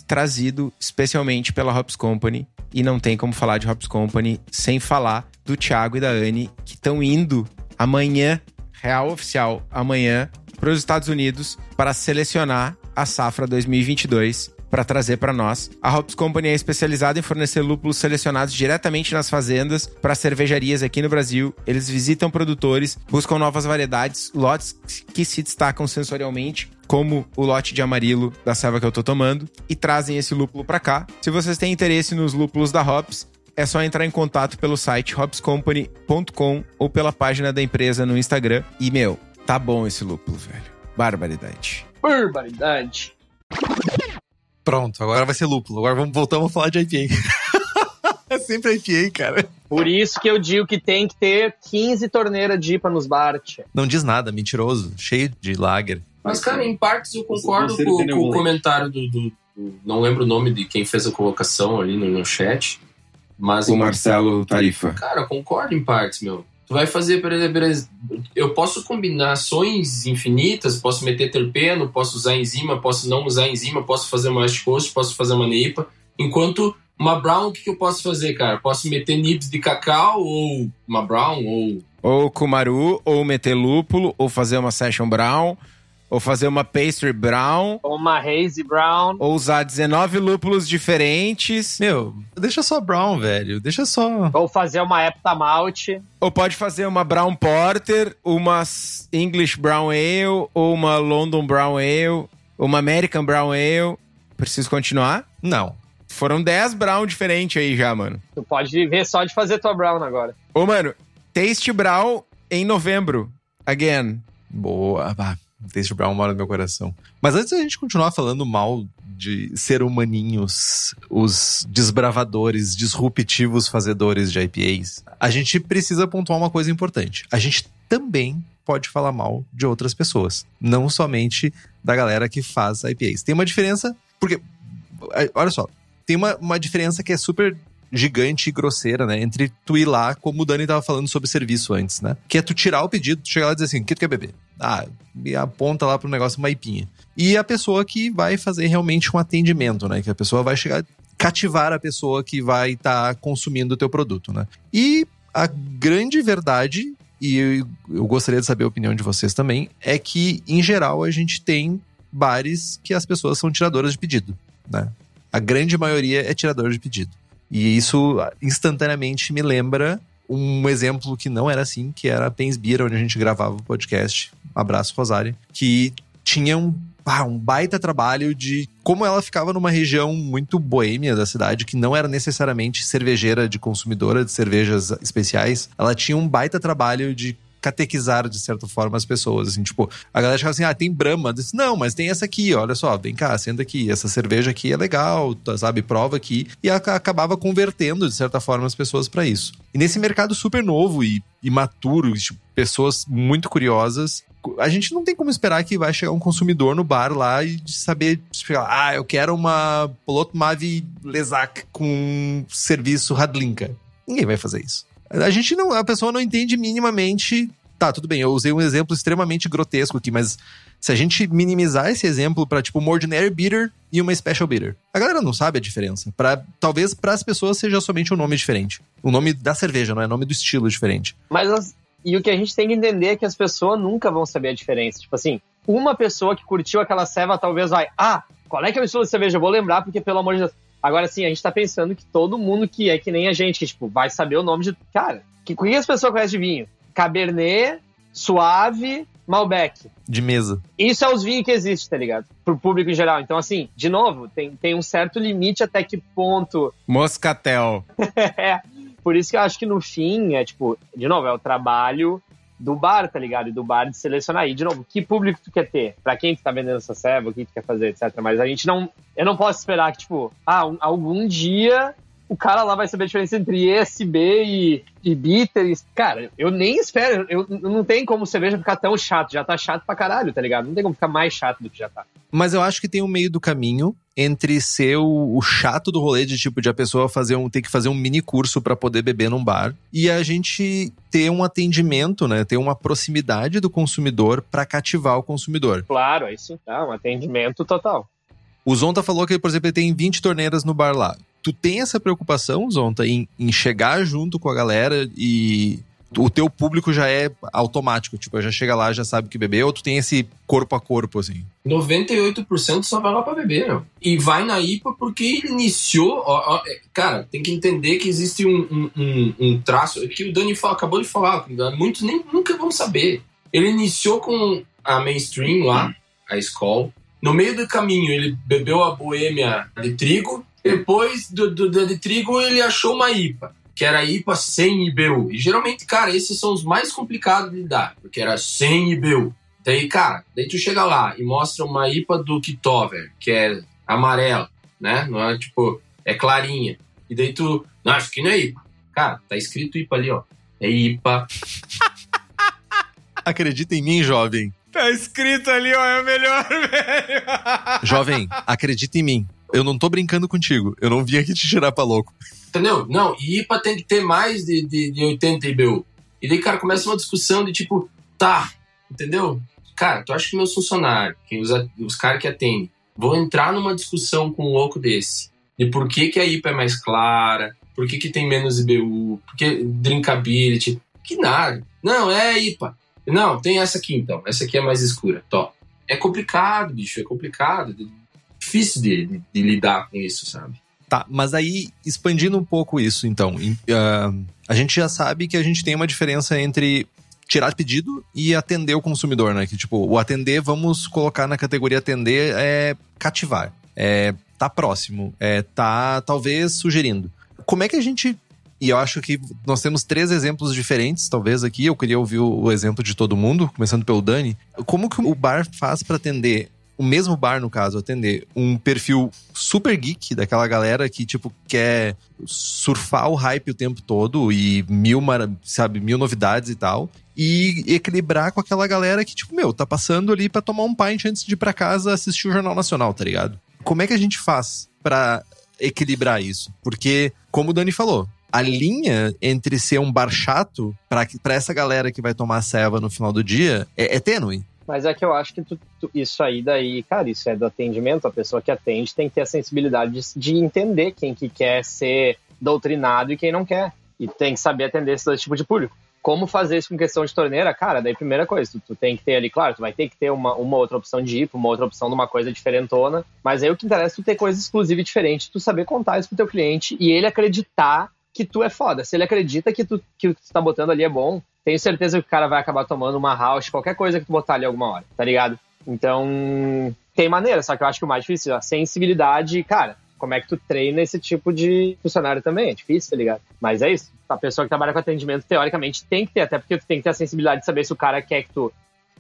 trazido especialmente pela Hops Company e não tem como falar de Hops Company sem falar do Thiago e da Anne que estão indo amanhã, real oficial, amanhã para os Estados Unidos para selecionar a safra 2022 para trazer para nós. A Hops Company é especializada em fornecer lúpulos selecionados diretamente nas fazendas para cervejarias aqui no Brasil. Eles visitam produtores, buscam novas variedades, lotes que se destacam sensorialmente, como o lote de amarilo da selva que eu tô tomando, e trazem esse lúpulo para cá. Se vocês têm interesse nos lúpulos da Hops, é só entrar em contato pelo site hopscompany.com ou pela página da empresa no Instagram. E, meu, tá bom esse lúpulo, velho. Barbaridade. Barbaridade. Pronto, agora vai ser lúpulo. Agora vamos voltamos a falar de IPA. é sempre IPA, cara. Por isso que eu digo que tem que ter 15 torneiras de IPA nos bar. tia. Não diz nada, mentiroso. Cheio de lager. Mas, cara, em partes eu concordo Você- você com, com o comentário do, do- do- Não lembro o nome de quem fez a colocação ali no, no chat. Mas O em- Marcelo Tarifa. Cara, eu concordo em partes, meu. Tu vai fazer, eu posso combinações infinitas, posso meter terpeno, posso usar enzima, posso não usar enzima, posso fazer uma West Coast, posso fazer uma neipa. Enquanto uma brown, o que, que eu posso fazer, cara? Posso meter nibs de cacau, ou uma brown, ou Ou Kumaru, ou meter lúpulo, ou fazer uma Session Brown, ou fazer uma Pastry Brown, Uma Hazy Brown. ou usar 19 lúpulos diferentes. Meu, deixa só Brown, velho. Deixa só. Ou fazer uma Hepta Malt. Ou pode fazer uma Brown Porter, uma English Brown Ale, ou uma London Brown Ale, uma American Brown Ale. Preciso continuar? Não. Foram 10 Brown diferentes aí já, mano. Tu pode viver só de fazer tua Brown agora. Ô, mano, Taste Brown em novembro. Again. Boa. Ah, Taste Brown mora no meu coração. Mas antes da gente continuar falando mal de ser humaninhos, os desbravadores, disruptivos fazedores de IPAs, a gente precisa pontuar uma coisa importante. A gente também pode falar mal de outras pessoas, não somente da galera que faz IPAs. Tem uma diferença, porque, olha só, tem uma, uma diferença que é super gigante e grosseira, né? Entre tu ir lá, como o Dani tava falando sobre serviço antes, né? Que é tu tirar o pedido, tu chegar lá e dizer assim, o que tu quer beber? Ah, me aponta lá pro negócio uma ipinha. E a pessoa que vai fazer realmente um atendimento, né? Que a pessoa vai chegar, cativar a pessoa que vai estar consumindo o teu produto, né? E a grande verdade, e eu, gostaria de saber a opinião de vocês também, é que, em geral, a gente tem bares que as pessoas são tiradoras de pedido, né? A grande maioria é tirador de pedido. E isso instantaneamente me lembra um exemplo que não era assim, que era a Pens Beer, onde a gente gravava o podcast. Abraço, Rosário. Que tinha um, ah, um baita trabalho de como ela ficava numa região muito boêmia da cidade, que não era necessariamente cervejeira de consumidora de cervejas especiais. Ela tinha um baita trabalho de catequizar, de certa forma, as pessoas. Assim, tipo, a galera chegava assim: ah, tem Brahma. Disse, não, mas tem essa aqui, olha só, vem cá, senta aqui. Essa cerveja aqui é legal, tá, sabe? Prova aqui. E aca- acabava convertendo, de certa forma, as pessoas para isso. E nesse mercado super novo e imaturo, tipo, pessoas muito curiosas. A gente não tem como esperar que vai chegar um consumidor no bar lá e saber, tipo, ah, eu quero uma Poloto Mavi Lesac com serviço Radlinka. Ninguém vai fazer isso. A gente não, a pessoa não entende minimamente Tá, tudo bem, eu usei um exemplo extremamente grotesco aqui, mas se a gente minimizar esse exemplo para tipo uma ordinary beater e uma special beater, a galera não sabe a diferença. Para talvez para as pessoas seja somente um nome diferente. O nome da cerveja, não é nome do estilo diferente. Mas as- e o que a gente tem que entender é que as pessoas nunca vão saber a diferença. Tipo assim, uma pessoa que curtiu aquela ceva talvez vai, ah, qual é que é o estilo de cerveja? Eu vou lembrar porque pelo amor de Deus. Agora sim, a gente tá pensando que todo mundo que é que nem a gente, que tipo, vai saber o nome de, cara, que que as pessoas conhecem de vinho? Cabernet, Suave, Malbec. De mesa. Isso é os vinhos que existem, tá ligado? Pro público em geral. Então, assim, de novo, tem, tem um certo limite até que ponto Moscatel. é. Por isso que eu acho que no fim, é tipo, de novo, é o trabalho do bar, tá ligado? E do bar de selecionar. E, de novo, que público tu quer ter? Pra quem tu tá vendendo essa serva, o que tu quer fazer, etc. Mas a gente não. Eu não posso esperar que, tipo, ah, um- algum dia o cara lá vai saber a diferença entre esse, B e, e bitter. e- Cara, eu nem espero. Eu, não tem como cerveja ficar tão chato. Já tá chato pra caralho, tá ligado? Não tem como ficar mais chato do que já tá. Mas eu acho que tem um meio do caminho entre ser o, o chato do rolê de tipo de a pessoa fazer um ter que fazer um mini curso pra poder beber num bar e a gente ter um atendimento, né, ter uma proximidade do consumidor pra cativar o consumidor. Claro, aí sim. Tá, um atendimento total. O Zonta falou que, por exemplo, ele tem 20 torneiras no bar lá. Tu tem essa preocupação, Zonta, em, em chegar junto com a galera e o teu público já é automático, tipo, já chega lá, já sabe que beber, ou tu tem esse corpo a corpo, assim? 98% só vai lá pra beber, meu. E vai na IPA porque iniciou. ó, ó, é, cara, tem que entender que existe um, um, um- traço que o Dani fa- acabou de falar, muitos nem nunca vão saber. Ele iniciou com a mainstream lá, a Skol. No meio do caminho, ele bebeu a boêmia de trigo. Depois do, do- da de trigo, ele achou uma IPA, que era IPA sem IBU. E geralmente, cara, esses são os mais complicados de lidar, porque era sem IBU. Daí, cara, daí tu chega lá e mostra uma IPA do Kitover, que é amarela, né? Não é tipo, é clarinha. E daí tu, não, isso aqui não é IPA. Cara, tá escrito IPA ali, ó. É IPA. Acredita em mim, jovem. Tá escrito ali, ó, é o melhor, velho. Jovem, acredita em mim. Eu não tô brincando contigo. Eu não vim aqui te tirar pra louco. Entendeu? Não, e IPA tem que ter mais de, de, de 80 IBU. E daí, cara, começa uma discussão de tipo, tá, entendeu? Cara, tu acha que meus funcionários, quem os, os caras que atendem, vão entrar numa discussão com um louco desse? De por que, que a IPA é mais clara, por que, que tem menos IBU, por que drinkability, que nada. Não, é IPA. Não, tem essa aqui então, essa aqui é mais escura. Tó. É complicado, bicho, é complicado. Difícil de, de- de lidar com isso, sabe? Tá, mas aí, expandindo um pouco isso, então. ah, a gente já sabe que a gente tem uma diferença entre tirar pedido e atender o consumidor, né? Que, tipo, o atender, vamos colocar na categoria atender, é cativar. É tá próximo. É tá, talvez, sugerindo. Como é que a gente... E eu acho que nós temos três exemplos diferentes, talvez, aqui. Eu queria ouvir o, exemplo de todo mundo, começando pelo Dani. Como que o bar faz pra atender o mesmo bar, no caso, atender um perfil super geek daquela galera que, tipo, quer surfar o hype o tempo todo e mil, sabe, mil novidades e tal. E equilibrar com aquela galera que, tipo, meu, tá passando ali pra tomar um pint antes de ir pra casa assistir o Jornal Nacional, tá ligado? Como é que a gente faz pra equilibrar isso? Porque, como o Dani falou, a linha entre ser um bar chato pra, pra essa galera que vai tomar a ceva no final do dia é, é tênue. Mas é que eu acho que tu- tu- isso aí daí, cara, isso é do atendimento. A pessoa que atende tem que ter a sensibilidade de, de entender quem que quer ser doutrinado e quem não quer. E tem que saber atender esse dois tipos de público. Como fazer isso com questão de torneira? Cara, daí primeira coisa, tu, tu tem que ter ali, claro, tu vai ter que ter uma, uma outra opção de IPA, uma outra opção de uma coisa diferentona, mas aí o que interessa é tu ter coisa exclusiva e diferente, tu saber contar isso pro teu cliente e ele acreditar que tu é foda. Se ele acredita que tu, que o que tu tá botando ali é bom, tenho certeza que o cara vai acabar tomando uma house, qualquer coisa que tu botar ali alguma hora, tá ligado? Então, tem maneira, só que eu acho que o mais difícil é a sensibilidade, cara, como é que tu treina esse tipo de funcionário também? É difícil, tá ligado? Mas é isso. A pessoa que trabalha com atendimento, teoricamente, tem que ter, até porque tu tem que ter a sensibilidade de saber se o cara quer que tu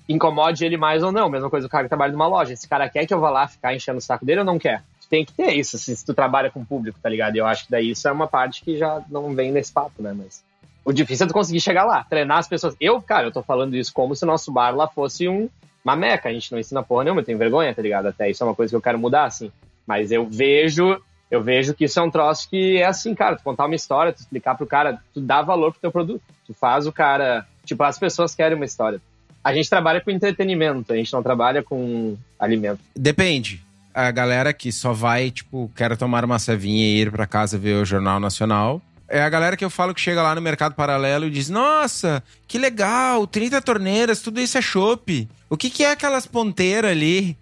incomode ele mais ou não. Mesma coisa o cara que trabalha numa loja. Esse cara quer que eu vá lá ficar enchendo o saco dele ou não quer? Tu tem que ter isso, se, tu trabalha com público, tá ligado? Eu acho que daí isso é uma parte que já não vem nesse papo, né? Mas o difícil é tu conseguir chegar lá, treinar as pessoas. Eu, cara, eu tô falando isso como se o nosso bar lá fosse um, uma meca. A gente não ensina porra nenhuma, eu tenho vergonha, tá ligado? Até isso é uma coisa que eu quero mudar, assim. Mas eu vejo, eu vejo que isso é um troço que é assim, cara, tu contar uma história, tu explicar pro cara, tu dá valor pro teu produto. Tu faz o cara Tipo, as pessoas querem uma história. A gente trabalha com entretenimento, a gente não trabalha com alimento. Depende. A galera que só vai, tipo, quero tomar uma cevinha e ir pra casa ver o Jornal Nacional. É a galera que eu falo que chega lá no mercado paralelo e diz: Nossa, que legal, 30 torneiras, tudo isso é chopp. O que, que é aquelas ponteiras ali?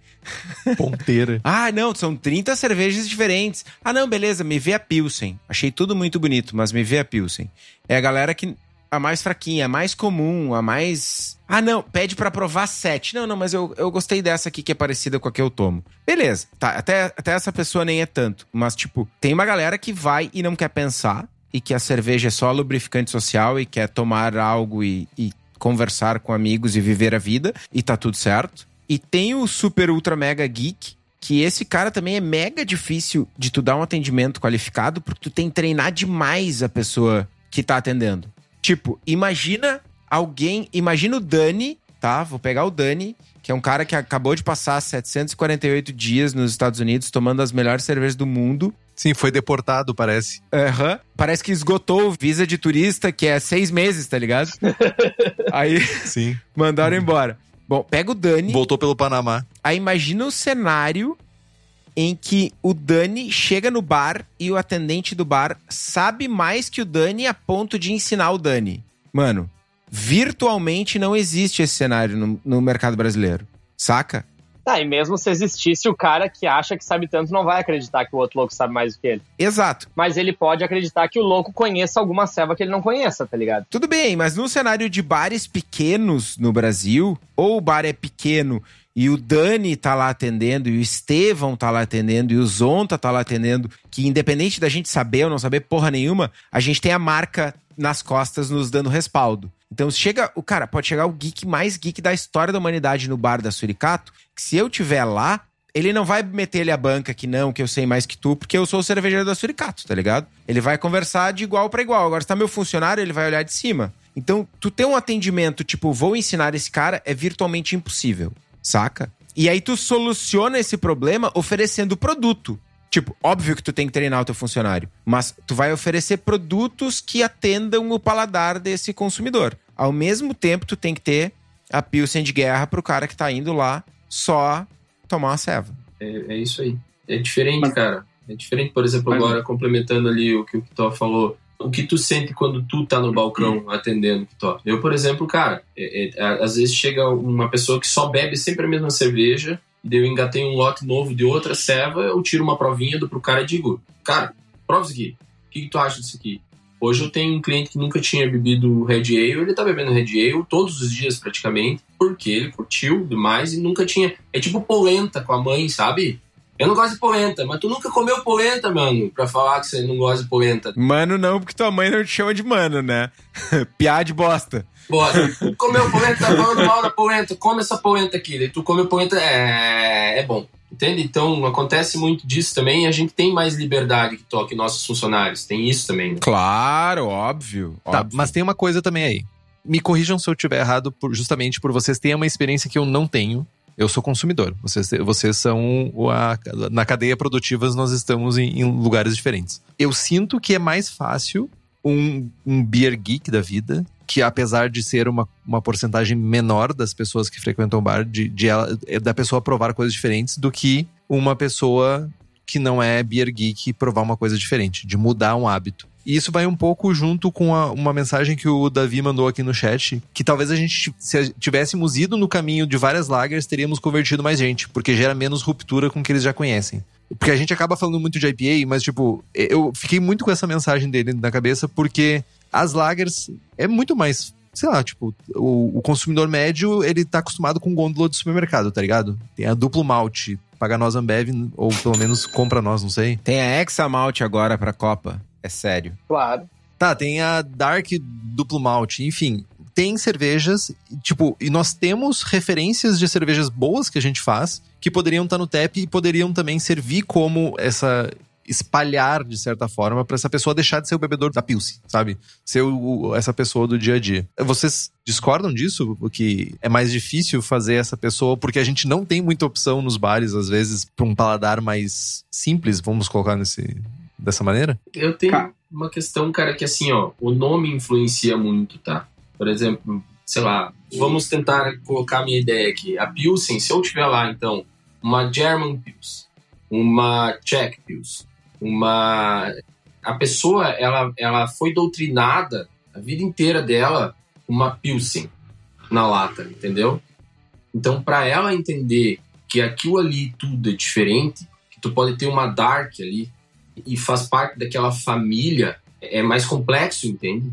Ponteira. Ah, não, são 30 cervejas diferentes. Ah, não, beleza, me vê a Pilsen. Achei tudo muito bonito, mas me vê a Pilsen. É a galera que. A mais fraquinha, a mais comum, a mais. Ah, não, pede pra provar sete. Não, não, mas eu, eu gostei dessa aqui que é parecida com a que eu tomo. Beleza, tá, até, até essa pessoa nem é tanto. Mas, tipo, tem uma galera que vai e não quer pensar, e que a cerveja é só lubrificante social e quer tomar algo e, e conversar com amigos e viver a vida, e tá tudo certo. E tem o super ultra mega geek, que esse cara também é mega difícil de tu dar um atendimento qualificado, porque tu tem que treinar demais a pessoa que tá atendendo. Tipo, imagina alguém, imagina o Dani, tá? Vou pegar o Dani, que é um cara que acabou de passar 748 dias nos Estados Unidos tomando as melhores cervejas do mundo. Sim, foi deportado, parece. Aham. Parece que esgotou o visa de turista, que é seis meses, tá ligado? Aí Sim. mandaram embora. Bom, pega o Dani. Voltou pelo Panamá. Aí imagina o cenário em que o Dani chega no bar e o atendente do bar sabe mais que o Dani a ponto de ensinar o Dani. Mano, virtualmente não existe esse cenário no, no mercado brasileiro. Saca? Tá, e mesmo se existisse, o cara que acha que sabe tanto não vai acreditar que o outro louco sabe mais do que ele. Exato. Mas ele pode acreditar que o louco conheça alguma ceva que ele não conheça, tá ligado? Tudo bem, mas num cenário de bares pequenos no Brasil, ou o bar é pequeno e o Dani tá lá atendendo, e o Estevão tá lá atendendo, e o Zonta tá lá atendendo, que independente da gente saber ou não saber porra nenhuma, a gente tem a marca nas costas nos dando respaldo. Então chega, o cara pode chegar o geek mais geek da história da humanidade no bar da Suricato, que se eu tiver lá, ele não vai meter ele a banca que não, que eu sei mais que tu, porque eu sou o cervejeiro da Suricato, tá ligado? Ele vai conversar de igual para igual. Agora, se tá meu funcionário, ele vai olhar de cima. Então, tu ter um atendimento tipo, vou ensinar esse cara, é virtualmente impossível, saca? E aí tu soluciona esse problema oferecendo produto. Tipo, óbvio que tu tem que treinar o teu funcionário, mas tu vai oferecer produtos que atendam o paladar desse consumidor. Ao mesmo tempo, tu tem que ter a Pilsen de guerra pro cara que tá indo lá só tomar uma ceva. É, é isso aí. É diferente, cara. É diferente, por exemplo, agora complementando ali o que o Kitó falou. O que tu sente quando tu tá no balcão atendendo, Kitó? Eu, por exemplo, cara, é, é, às vezes chega uma pessoa que só bebe sempre a mesma cerveja, e daí eu engatei um lote novo de outra ceva, eu tiro uma provinha do pro cara e digo, cara, prova isso aqui. O que, que tu acha disso aqui? Hoje eu tenho um cliente que nunca tinha bebido Red Ale, ele tá bebendo Red Ale todos os dias praticamente, porque ele curtiu demais e nunca tinha. É tipo polenta com a mãe, sabe? Eu não gosto de polenta, mas tu nunca comeu polenta, mano, pra falar que você não gosta de polenta. Mano, não, porque tua mãe não te chama de mano, né? Piá de bosta. Bora. Comeu polenta, tá falando mal da polenta, come essa polenta aqui. Daí tu come polenta, é, é bom. Entende? Então acontece muito disso também e a gente tem mais liberdade que toque nossos funcionários. Tem isso também, né? Claro, óbvio. Tá, óbvio. mas tem uma coisa também aí. Me corrijam se eu estiver errado, por- justamente por vocês terem uma experiência que eu não tenho. Eu sou consumidor. Vocês, vocês são. a- na cadeia produtiva, nós estamos em, em lugares diferentes. Eu sinto que é mais fácil um, um beer geek da vida, que apesar de ser uma, uma porcentagem menor das pessoas que frequentam o bar, de, de ela, é da pessoa provar coisas diferentes, do que uma pessoa que não é beer geek provar uma coisa diferente, de mudar um hábito. E isso vai um pouco junto com a- uma mensagem que o Davi mandou aqui no chat, que talvez a gente, se tivéssemos ido no caminho de várias lagers, teríamos convertido mais gente, porque gera menos ruptura com o que eles já conhecem. Porque a gente acaba falando muito de IPA, mas, tipo, eu fiquei muito com essa mensagem dele na cabeça, porque as lagers é muito mais. Sei lá, tipo, o, o consumidor médio, ele tá acostumado com gôndola de supermercado, tá ligado? Tem a duplo malte, paga nós Ambev, ou pelo menos compra nós, não sei. Tem a Hexa Malt agora pra Copa. É sério. Claro. Tá, tem a Dark Duplo Malte, enfim. Tem cervejas, tipo, e nós temos referências de cervejas boas que a gente faz, que poderiam estar no TEP e poderiam também servir como essa espalhar de certa forma pra essa pessoa deixar de ser o bebedor da Pilsen, sabe? Ser o- o- essa pessoa do dia a dia. Vocês discordam disso? Que é mais difícil fazer essa pessoa porque a gente não tem muita opção nos bares às vezes pra um paladar mais simples, vamos colocar nesse dessa maneira? Eu tenho Ca- uma questão, cara, que assim, ó, o nome influencia muito, tá? Por exemplo, sei lá, vamos tentar colocar a minha ideia aqui. A Pilsen, se eu tiver lá, então, uma German Pils, uma Czech Pils, uma... A pessoa, ela, ela foi doutrinada a vida inteira dela uma Pilsen na lata, entendeu? Então, para ela entender que aquilo ali tudo é diferente, que tu pode ter uma Dark ali e faz parte daquela família, é mais complexo, entende?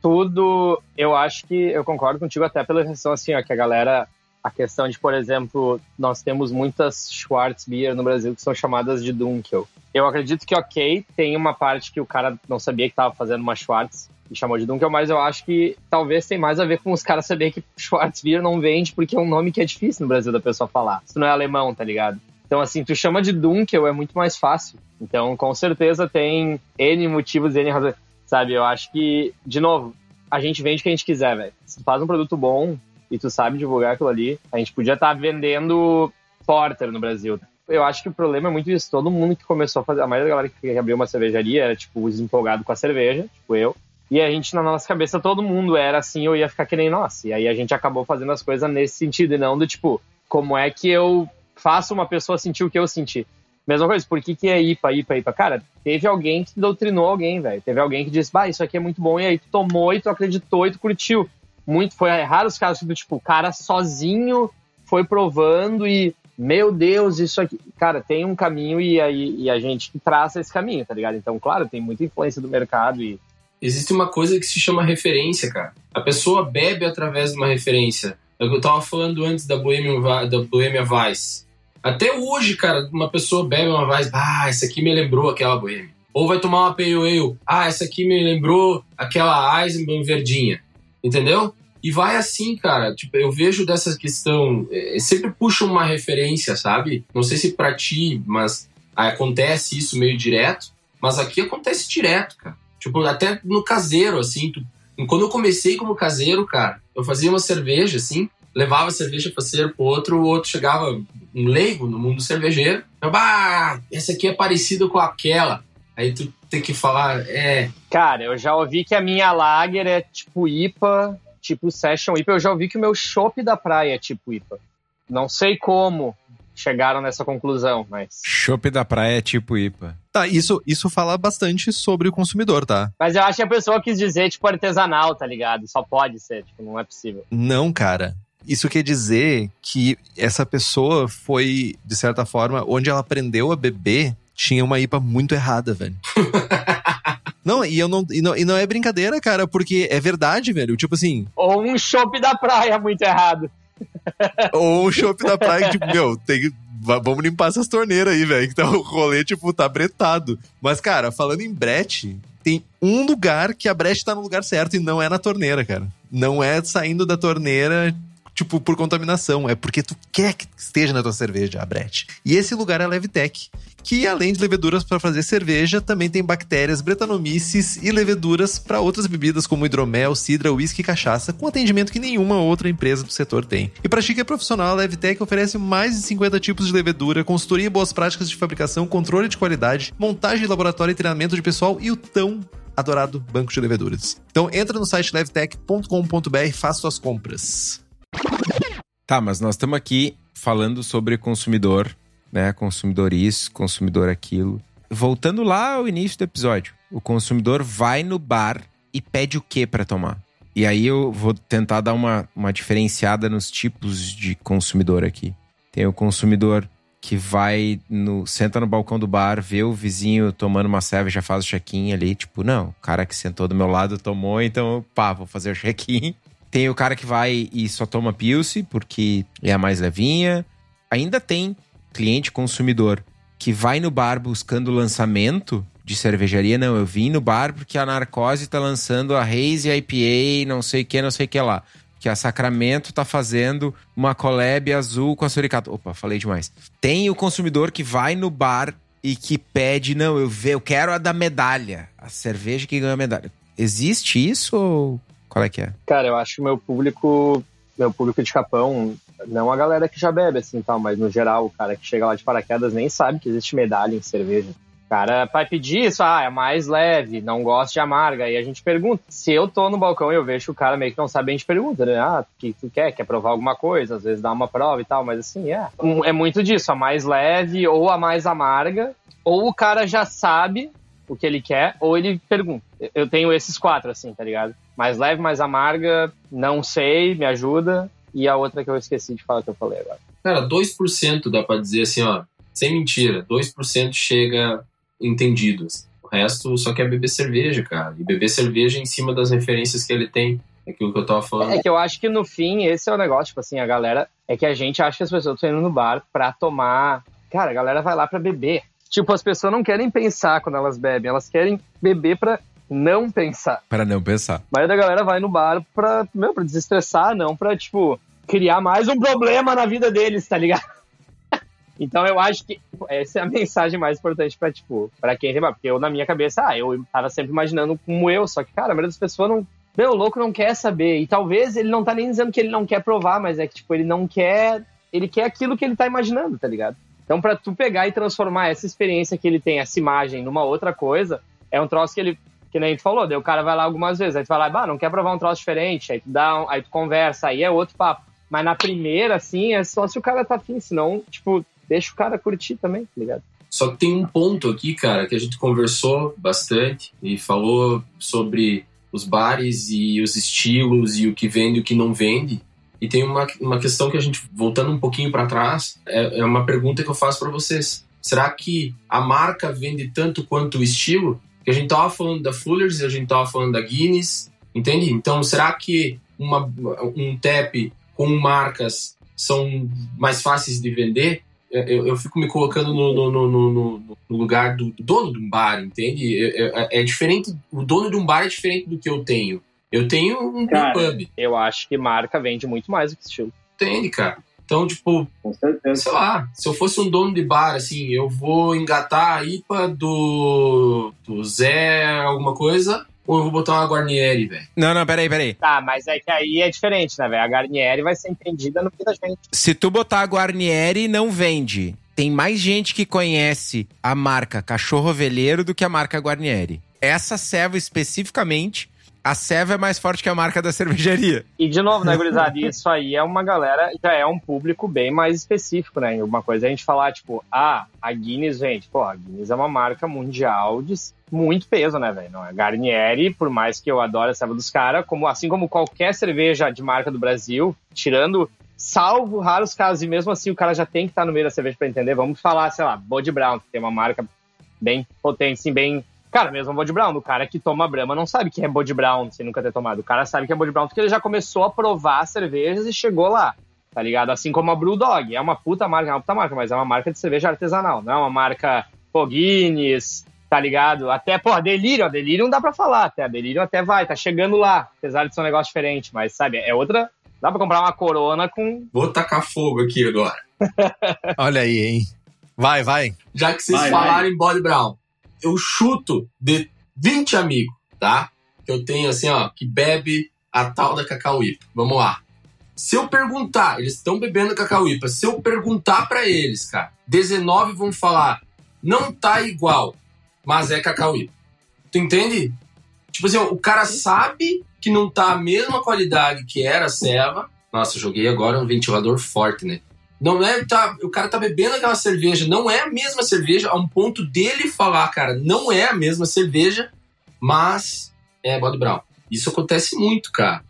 Tudo, eu acho que eu concordo contigo até pela questão assim, ó, que a galera a questão de, por exemplo, nós temos muitas Schwarzbier no Brasil que são chamadas de Dunkel. Eu acredito que, ok, tem uma parte que o cara não sabia que estava fazendo uma Schwarz e chamou de Dunkel, mas eu acho que talvez tem mais a ver com os caras saberem que Schwarzbier não vende porque é um nome que é difícil no Brasil da pessoa falar. Isso não é alemão, tá ligado? Então, assim, tu chama de Dunkel é muito mais fácil. Então, com certeza tem N motivos, N razões. Sabe, eu acho que, de novo, a gente vende o que a gente quiser, velho. Se tu faz um produto bom, e tu sabe divulgar aquilo ali, a gente podia estar tá vendendo Porter no Brasil. Eu acho que o problema é muito isso. Todo mundo que começou a fazer, a maioria da galera que abriu uma cervejaria era, tipo, desempolgado com a cerveja, tipo eu. E a gente, na nossa cabeça, todo mundo era assim, eu ia ficar que nem nós. E aí a gente acabou fazendo as coisas nesse sentido, e não do tipo, como é que eu faço uma pessoa sentir o que eu senti. Mesma coisa, por que, que é IPA, IPA, IPA? Cara, teve alguém que doutrinou alguém, velho. Teve alguém que disse, bah, isso aqui é muito bom, e aí tu tomou, e tu acreditou, e tu curtiu muito, foi raro os casos do tipo, o cara sozinho foi provando e, meu Deus, isso aqui. Cara, tem um caminho e, aí, e a gente traça esse caminho, tá ligado? Então, claro, tem muita influência do mercado e. Existe uma coisa que se chama referência, cara. A pessoa bebe através de uma referência. Eu tava falando antes da Bohemia, da Bohemia Vice. Até hoje, cara, uma pessoa bebe uma Vice, ah, essa aqui me lembrou aquela Bohemia. Ou vai tomar uma Pale Ale, ah, essa aqui me lembrou aquela Eisenbahn verdinha. Entendeu? E vai assim, cara. Tipo, eu vejo dessa questão. É, sempre puxa uma referência, sabe? Não sei se pra ti, mas acontece isso meio direto. Mas aqui acontece direto, cara. Tipo, até no caseiro, assim. Tu, quando eu comecei como caseiro, cara, eu fazia uma cerveja, assim, levava a cerveja para ser pro outro, o outro chegava um leigo no mundo cervejeiro. Eu, bah, essa aqui é parecida com aquela. Aí tu tem que falar, é. Cara, eu já ouvi que a minha lager é tipo IPA, tipo Session IPA. Eu já ouvi que o meu chopp da praia é tipo IPA. Não sei como chegaram nessa conclusão, mas. Chopp da praia é tipo IPA. Tá, isso, isso fala bastante sobre o consumidor, tá? Mas eu acho que a pessoa quis dizer, tipo, artesanal, tá ligado? Só pode ser, tipo, não é possível. Não, cara. Isso quer dizer que essa pessoa foi, de certa forma, onde ela aprendeu a beber, tinha uma IPA muito errada, velho. Não, e, eu não, e, não, e não é brincadeira, cara, porque é verdade, velho. Tipo assim. Ou um chopp da praia muito errado. Ou um chopp da praia, tipo, meu, tem, vamos limpar essas torneiras aí, velho. Então o rolê, tipo, tá bretado. Mas, cara, falando em brete, tem um lugar que a brete tá no lugar certo e não é na torneira, cara. Não é saindo da torneira, tipo, por contaminação. É porque tu quer que esteja na tua cerveja, a brete. E esse lugar é a Levtech que além de leveduras para fazer cerveja, também tem bactérias, bretanomices e leveduras para outras bebidas como hidromel, cidra, uísque e cachaça, com atendimento que nenhuma outra empresa do setor tem. E para chique profissional, a Levtech oferece mais de 50 tipos de levedura, consultoria e boas práticas de fabricação, controle de qualidade, montagem de laboratório e treinamento de pessoal e o tão adorado banco de leveduras. Então entra no site levtech.com.br e faça suas compras. Tá, mas nós estamos aqui falando sobre consumidor né? Consumidor isso, consumidor aquilo. Voltando lá ao início do episódio, o consumidor vai no bar e pede o que para tomar? E aí eu vou tentar dar uma, uma diferenciada nos tipos de consumidor aqui. Tem o consumidor que vai no senta no balcão do bar, vê o vizinho tomando uma cerveja, já faz o check-in ali, tipo, não, o cara que sentou do meu lado tomou, então, pá, vou fazer o check-in. Tem o cara que vai e só toma Pilce, porque é a mais levinha. Ainda tem cliente consumidor que vai no bar buscando lançamento de cervejaria, não, eu vim no bar porque a Narcose tá lançando a Haze IPA, não sei o que, não sei o que lá. Que a Sacramento tá fazendo uma collab azul com a Suricato. Opa, falei demais. Tem o consumidor que vai no bar e que pede, não, eu, eu quero a da medalha, a cerveja que ganha a medalha. Existe isso ou qual é que é? Cara, eu acho que meu público, meu público de Capão não a galera que já bebe, assim, tal, mas no geral, o cara que chega lá de paraquedas nem sabe que existe medalha em cerveja. O cara vai pedir isso, ah, é mais leve, não gosta de amarga. Aí a gente pergunta. Se eu tô no balcão e eu vejo que o cara meio que não sabe, a gente pergunta, né? Ah, o que tu quer? Quer provar alguma coisa? Às vezes dá uma prova e tal, mas assim, é. É muito disso, a mais leve ou a mais amarga. Ou o cara já sabe o que ele quer, ou ele pergunta. Eu tenho esses quatro, assim, tá ligado? Mais leve, mais amarga, não sei, me ajuda. E a outra que eu esqueci de falar que eu falei agora. Cara, 2% dá pra dizer assim, ó, sem mentira, 2% chega entendido. assim. O resto só quer beber cerveja, cara. E beber cerveja em cima das referências que ele tem. Aquilo que eu tava falando. É que eu acho que no fim, esse é o negócio, tipo assim, a galera. É que a gente acha que as pessoas estão indo no bar pra tomar. Cara, a galera vai lá pra beber. Tipo, as pessoas não querem pensar quando elas bebem, elas querem beber pra não pensar. Para não pensar. A maioria da galera vai no bar pra, meu, pra desestressar, não pra, tipo, criar mais um problema na vida deles, tá ligado? Então eu acho que essa é a mensagem mais importante pra, tipo, pra quem tem bar. Porque eu, na minha cabeça, ah, eu tava sempre imaginando como eu, só que, cara, a maioria das pessoas não. Meu, o louco não quer saber. E talvez ele não tá nem dizendo que ele não quer provar, mas é que, tipo, ele não quer. Ele quer aquilo que ele tá imaginando, tá ligado? Então, pra tu pegar e transformar essa experiência que ele tem, essa imagem, numa outra coisa, é um troço que ele. Que nem tu falou, daí o cara vai lá algumas vezes, aí tu vai lá, bah, não quer provar um troço diferente, aí tu dá, um- aí tu conversa, aí é outro papo. Mas na primeira, assim, é só se o cara tá afim, senão, tipo, deixa o cara curtir também, tá ligado? Só que tem um ponto aqui, cara, que a gente conversou bastante e falou sobre os bares e os estilos e o que vende e o que não vende. E tem uma, uma questão que a gente, voltando um pouquinho para trás, é, é uma pergunta que eu faço para vocês. Será que a marca vende tanto quanto o estilo? Que a gente tava falando da Fuller's, a gente tava falando da Guinness, entende? Então, será que uma, um tap com marcas são mais fáceis de vender? eu, eu fico me colocando no, no, no, no- no lugar do dono de um bar, entende? É, é- é diferente, o dono de um bar é diferente do que eu tenho. Eu tenho um Cara. pub, Eu acho que marca vende muito mais do que estilo. entende, cara? Então, tipo, sei lá, se eu fosse um dono de bar, assim, eu vou engatar a IPA do, do Zé alguma coisa, ou eu vou botar uma Guarnieri, velho? Não, não, peraí, peraí. Tá, mas é que aí é diferente, né, velho? A Garnieri vai ser entendida no fim da gente. Se tu botar a Guarnieri, não vende. Tem mais gente que conhece a marca Cachorro Veleiro do que a marca Guarnieri. Essa serva especificamente, a serva é mais forte que a marca da cervejaria. E de novo, né, gurizada? Isso aí é uma galera, já é um público bem mais específico, né? Uma coisa é a gente falar, tipo, ah, a Guinness, gente, pô, a Guinness é uma marca mundial de muito peso, né, velho? É Garnieri, por mais que eu adore a cerveja dos caras, como, assim como qualquer cerveja de marca do Brasil, tirando, salvo raros casos, e mesmo assim o cara já tem que estar no meio da cerveja pra entender. Vamos falar, sei lá, Bode Brown, que tem uma marca bem potente, assim, bem. Cara, mesmo Bode Brown, o cara que toma Brahma não sabe que é Bode Brown sem nunca ter tomado. O cara sabe que é Bode Brown porque ele já começou a provar cervejas e chegou lá, tá ligado? Assim como a Brewdog. É uma puta marca, é uma puta marca, mas é uma marca de cerveja artesanal, não é uma marca pô, Guinness, tá ligado? Até, pô, a Delirium, a Delirium dá pra falar até, a Delirium até vai, tá chegando lá, apesar de ser um negócio diferente, mas sabe, é outra. Dá pra comprar uma corona com. Vou tacar fogo aqui agora. Olha aí, hein? Vai, vai. Já que vocês Vai, falaram em Body Brown, eu chuto de 20 amigos, tá? Que eu tenho assim, ó, que bebe a tal da cacauípa. Vamos lá. Se eu perguntar, eles estão bebendo cacauípa. Se eu perguntar pra eles, cara, 19 vão falar, não tá igual, mas é cacauípa. Tu entende? Tipo assim, ó, o cara sabe que não tá a mesma qualidade que era a ceva. Nossa, joguei agora um ventilador forte, né? Não é, tá, o cara tá bebendo aquela cerveja, não é a mesma cerveja, a um ponto dele falar, cara, não é a mesma cerveja, mas é Body Brown. Isso acontece muito, cara.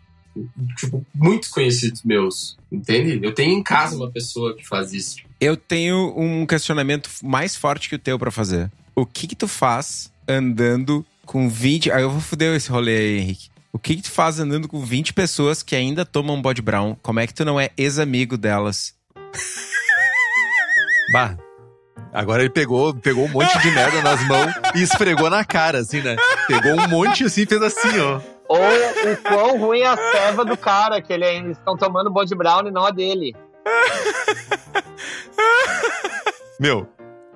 Tipo, muitos conhecidos meus, entende? Eu tenho em casa uma pessoa que faz isso. Eu tenho um questionamento mais forte que o teu pra fazer. O que que tu faz andando com 20... Aí eu vou foder esse rolê aí, Henrique. O que que tu faz andando com 20 pessoas que ainda tomam bode brown? Como é que tu não é ex-amigo delas? Bah. Agora ele pegou, pegou um monte de merda nas mãos e esfregou na cara, assim, né? Pegou um monte assim e fez assim, ó. Ou o quão ruim é a ceva do cara, que ele ainda estão tomando Bode Brown e não a dele. Meu,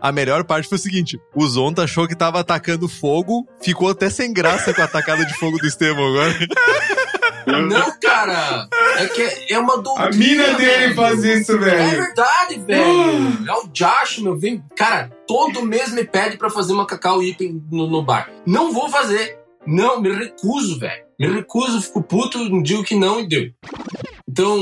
a melhor parte foi o seguinte: o Zonta achou que tava atacando fogo, ficou até sem graça com a atacada de fogo do Estevam agora. Não, cara! É que é- é uma A doutrina. mina dele velho. faz isso, É velho. verdade, velho. É o Josh, meu. Vem, cara, todo mês me pede pra fazer uma cacau item no, no bar. Não vou fazer. Não, me recuso, velho. Me recuso, fico puto, digo que não e deu. Então,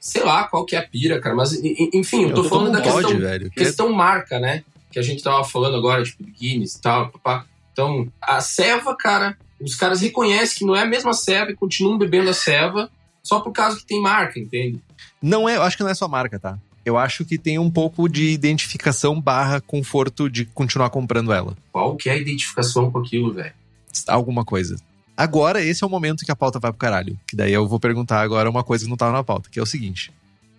sei lá qual que é a pira, cara. Mas, enfim, eu tô Eu falando da questão, bode, velho. que- questão marca, né? Que a gente tava falando agora, tipo, do Guinness e tal, papá. Então, a ceva, cara, os caras reconhecem que não é a mesma ceva e continuam bebendo a ceva só por causa que tem marca, entende? Não é, eu acho que não é só marca, tá? Eu acho que tem um pouco de identificação barra conforto de continuar comprando ela. Qual que é a identificação com aquilo, velho? Alguma coisa. Agora, esse é o momento que a pauta vai pro caralho. Que daí eu vou perguntar agora uma coisa que não tava na pauta, que é o seguinte.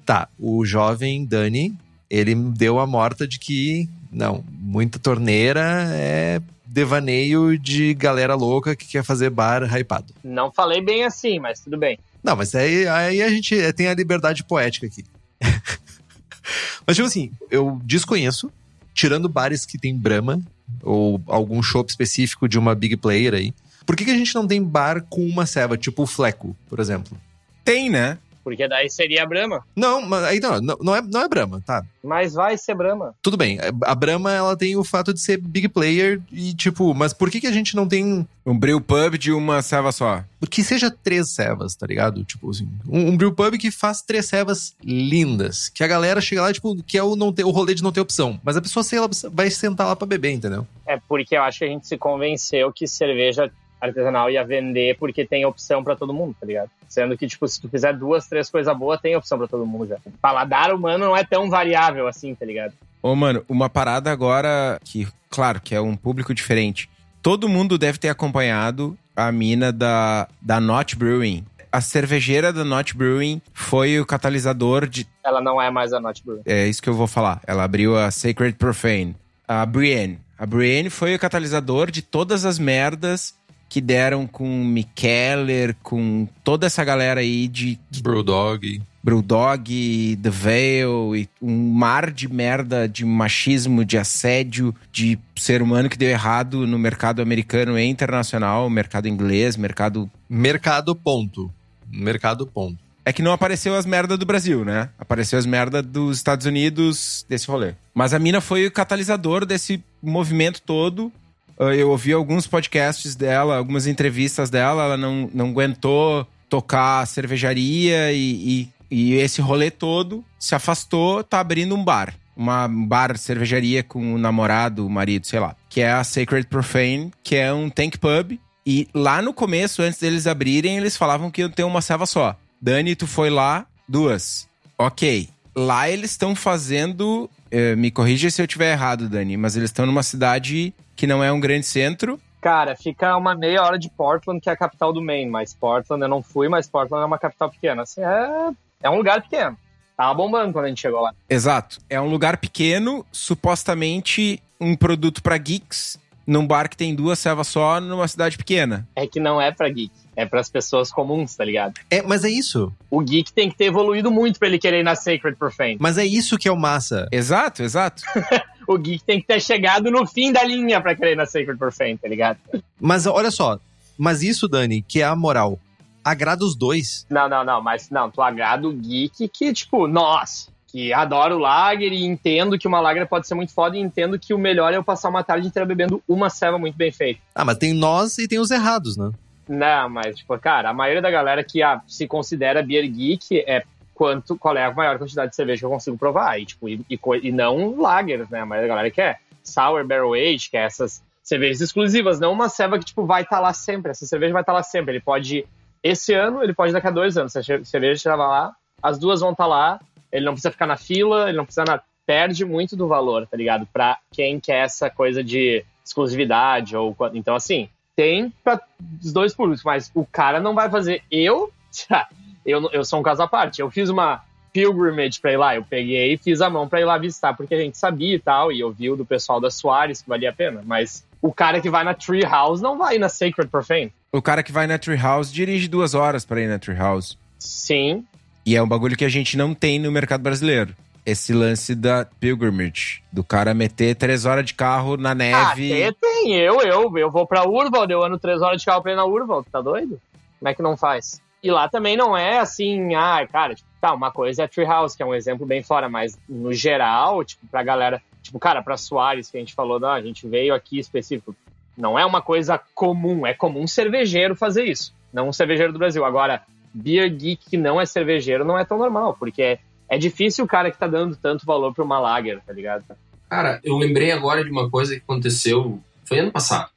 Tá, o jovem Dani, ele deu a morta de que, não, muita torneira é devaneio de galera louca que quer fazer bar hypado. Não falei bem assim, mas tudo bem. Não, mas aí, aí a gente tem a liberdade poética aqui. mas, tipo assim, eu desconheço, tirando bares que tem Brahma, ou algum show específico de uma big player aí, por que, que a gente não tem bar com uma ceva, tipo o Fleco, por exemplo? Tem, né? Porque daí seria a Brahma. Não, mas aí não, não, é, não é Brahma, tá? Mas vai ser Brahma. Tudo bem, a Brahma, ela tem o fato de ser big player e, tipo, mas por que, que a gente não tem Um brew pub de uma serva só. que seja três cevas, tá ligado? Tipo assim, um, um brew pub que faz três cevas lindas. Que a galera chega lá, tipo, que é o, não ter, o rolê de não ter opção. Mas a pessoa, sei lá, vai sentar lá pra beber, entendeu? É porque eu acho que a gente se convenceu que cerveja artesanal ia vender porque tem opção pra todo mundo, tá ligado? Sendo que, tipo, se tu fizer duas, três coisas boas, tem opção pra todo mundo já. Paladar humano não é tão variável assim, tá ligado? Ô, mano, uma parada agora que, claro, que é um público diferente. Todo mundo deve ter acompanhado a mina da, da Not Brewing. A cervejeira da Not Brewing foi o catalisador de. Ela não é mais a Not Brew. É isso que eu vou falar. Ela abriu a Sacred Profane. A Brienne. A Brienne foi o catalisador de todas as merdas que deram com Mikeller, com toda essa galera aí de Brewdog. Brewdog, The Veil, e um mar de merda de machismo, de assédio, de ser humano que deu errado no mercado americano e internacional, mercado inglês, mercado. Mercado ponto. Mercado ponto. É que não apareceu as merdas do Brasil, né? Apareceu as merdas dos Estados Unidos desse rolê. Mas a mina foi o catalisador desse movimento todo. Uh, Eu ouvi alguns podcasts dela, algumas entrevistas dela, ela não, não aguentou tocar cervejaria e, e, e esse rolê todo se afastou, tá abrindo um bar. Uma um bar, cervejaria com o namorado, o marido, sei lá. Que é a Sacred Profane, que é um tank pub. E lá no começo, antes deles abrirem, eles falavam que iam ter uma serva só. Dani, tu foi lá, duas. Ok. Lá eles estão fazendo. eh, me corrija se eu tiver errado, Dani, mas eles estão numa cidade que não é um grande centro. Cara, fica uma meia hora de Portland, que é a capital do Maine. Mas Portland eu não fui, mas Portland é uma capital pequena. Assim, é, é um lugar pequeno. Tava bombando quando a gente chegou lá. Exato. É um lugar pequeno, supostamente um produto pra geeks, num bar que tem duas servas só, numa cidade pequena. É que não é pra geek. É pras pessoas comuns, tá ligado? É, mas é isso. O geek tem que ter evoluído muito pra ele querer ir na Sacred Profane. Mas é isso que é o massa. Exato, exato. O geek tem que ter chegado no fim da linha pra querer na Sacred Profane, tá ligado? Mas olha só. Mas isso, Dani, que é a moral. Agrada os dois. Não, não, não, mas não, tu agrada o geek que, tipo, nós, que adoro lager e entendo que uma lager pode ser muito foda e entendo que o melhor é eu passar uma tarde inteira bebendo uma ceva muito bem feita. Ah, mas tem nós e tem os errados, né? Não, mas, tipo, cara, a maioria da galera que ah, se considera beer geek é quanto, qual é a maior quantidade de cerveja que eu consigo provar. E, tipo, e, e, e não lagers, né? A maioria da galera quer sour barrel age, que é essas cervejas exclusivas, não uma ceva que, tipo, vai estar lá sempre. Essa cerveja vai estar lá sempre. Ele pode, esse ano, ele pode daqui a dois anos. A che- cerveja estava lá, as duas vão estar lá, ele não precisa ficar na fila, ele não precisa na... Perde muito do valor, tá ligado? Pra quem quer essa coisa de exclusividade ou... Então, assim, tem para os dois públicos, mas o cara não vai fazer. Eu, eu, eu sou um caso à parte. Eu fiz uma pilgrimage pra ir lá. Eu peguei e fiz a mão pra ir lá visitar, porque a gente sabia e tal, e eu vi o do pessoal da Soares que valia a pena. Mas o cara que vai na Tree House não vai na Sacred Profane. O cara que vai na Treehouse dirige duas horas pra ir na Treehouse. Sim, E é um bagulho que a gente não tem no mercado brasileiro. Esse lance da pilgrimage, do cara meter três horas de carro na neve. tem, tem. Eu, eu, eu vou pra Urval, eu ando três horas de carro pra ir na Urval. Tá doido? Como é que não faz? E lá também não é assim, ah, cara, tipo, tá, uma coisa é Treehouse, que é um exemplo bem fora, mas no geral, tipo, pra galera, tipo, cara, pra Soares, que a gente falou, não, a gente veio aqui específico, não é uma coisa comum, é comum um cervejeiro fazer isso, não um cervejeiro do Brasil. Agora, beer geek que não é cervejeiro não é tão normal, porque é, é difícil o cara que tá dando tanto valor pra uma lager, tá ligado? Cara, eu lembrei agora de uma coisa que aconteceu, foi ano passado.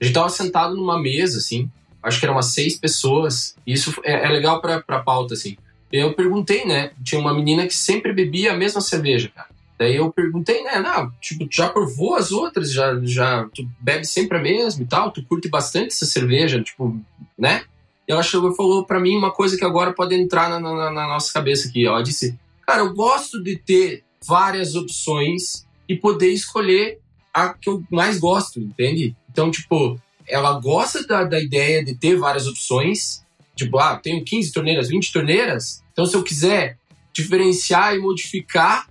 A gente tava sentado numa mesa, assim, acho que eram umas seis pessoas, isso é, é legal pra, pra pauta, assim. Eu perguntei, né, tinha uma menina que sempre bebia a mesma cerveja, cara. Daí eu perguntei, né, não, tipo, já provou as outras, já, já, tu bebe sempre a mesma e tal, tu curte bastante essa cerveja, tipo, né? E ela chegou e falou para mim uma coisa que agora pode entrar na, na, na nossa cabeça aqui. Ela disse, cara, eu gosto de ter várias opções e poder escolher a que eu mais gosto, entende? Então, tipo, ela gosta da, da ideia de ter várias opções. Tipo, ah, tenho 15 torneiras, 20 torneiras. Então, se eu quiser diferenciar e modificar,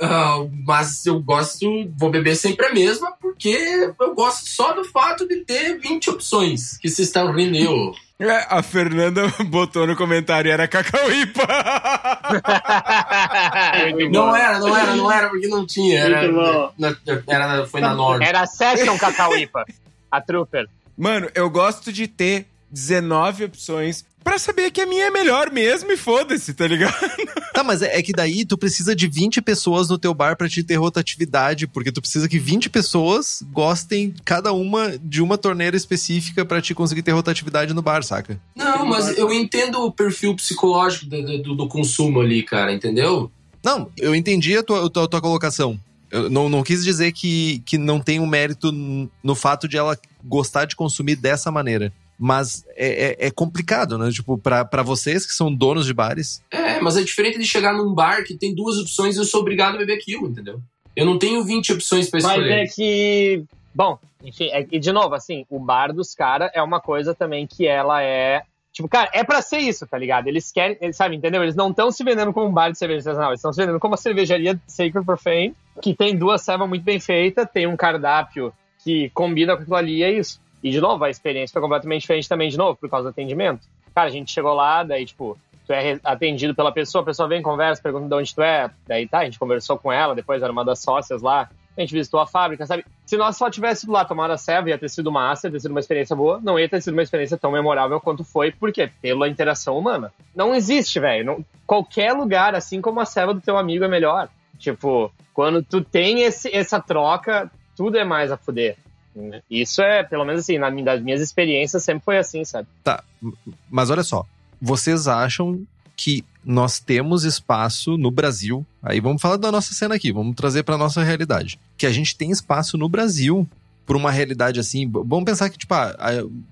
uh, mas eu gosto, vou beber sempre a mesma, porque eu gosto só do fato de ter 20 opções. Que vocês estão rindo, eu. É, a Fernanda botou no comentário, era cacauípa. não era, não era, não era, porque não tinha. Era, era, era foi na Nord. Era a Session Cacauípa, a Trooper. Mano, eu gosto de ter 19 opções pra saber que a minha é melhor mesmo e foda-se, tá ligado? Tá, mas é, é, que daí tu precisa de 20 pessoas no teu bar pra te ter rotatividade, porque tu precisa que 20 pessoas gostem cada uma de uma torneira específica para te conseguir ter rotatividade no bar, saca? Não, mas eu entendo o perfil psicológico do, do, do consumo ali, cara, entendeu? Não, eu entendi a tua, a tua, a tua colocação. Eu não, não quis dizer que, que não tem um mérito no fato de ela gostar de consumir dessa maneira. Mas é, é, é complicado, né? Tipo, para vocês que são donos de bares. É, mas é diferente de chegar num bar que tem duas opções e eu sou obrigado a beber aquilo, entendeu? Eu não tenho 20 opções para escolher. Mas é que. Bom, enfim, é, e de novo, assim, o bar dos caras é uma coisa também que ela é. Tipo, cara, é pra ser isso, tá ligado? Eles querem, eles, sabe, entendeu? Eles não estão se vendendo como um bar de cerveja artesanal, eles estão se vendendo como uma cervejaria Sacred Profane, que tem duas servas muito bem feitas, tem um cardápio que combina com aquilo ali, e é isso. E, de novo, a experiência foi completamente diferente também, de novo, por causa do atendimento. Cara, a gente chegou lá, daí, tipo, tu é atendido pela pessoa, a pessoa vem, conversa, pergunta de onde tu é, daí tá, a gente conversou com ela, depois era uma das sócias lá, a gente visitou a fábrica, sabe? Se nós só tivéssemos lá tomado a serva, ia ter sido massa, ia ter sido uma experiência boa, não ia ter sido uma experiência tão memorável quanto foi, por quê? Pela interação humana. Não existe, velho. Qualquer lugar, assim como a serva do teu amigo, é melhor. Tipo, quando tu tem esse, essa troca, tudo é mais a fuder. Isso é, pelo menos assim, na, das minhas experiências sempre foi assim, sabe? Tá, mas olha só. Vocês acham que nós temos espaço no Brasil? Aí vamos falar da nossa cena aqui, vamos trazer para nossa realidade. Que a gente tem espaço no Brasil por uma realidade assim. Vamos pensar que, tipo, ah,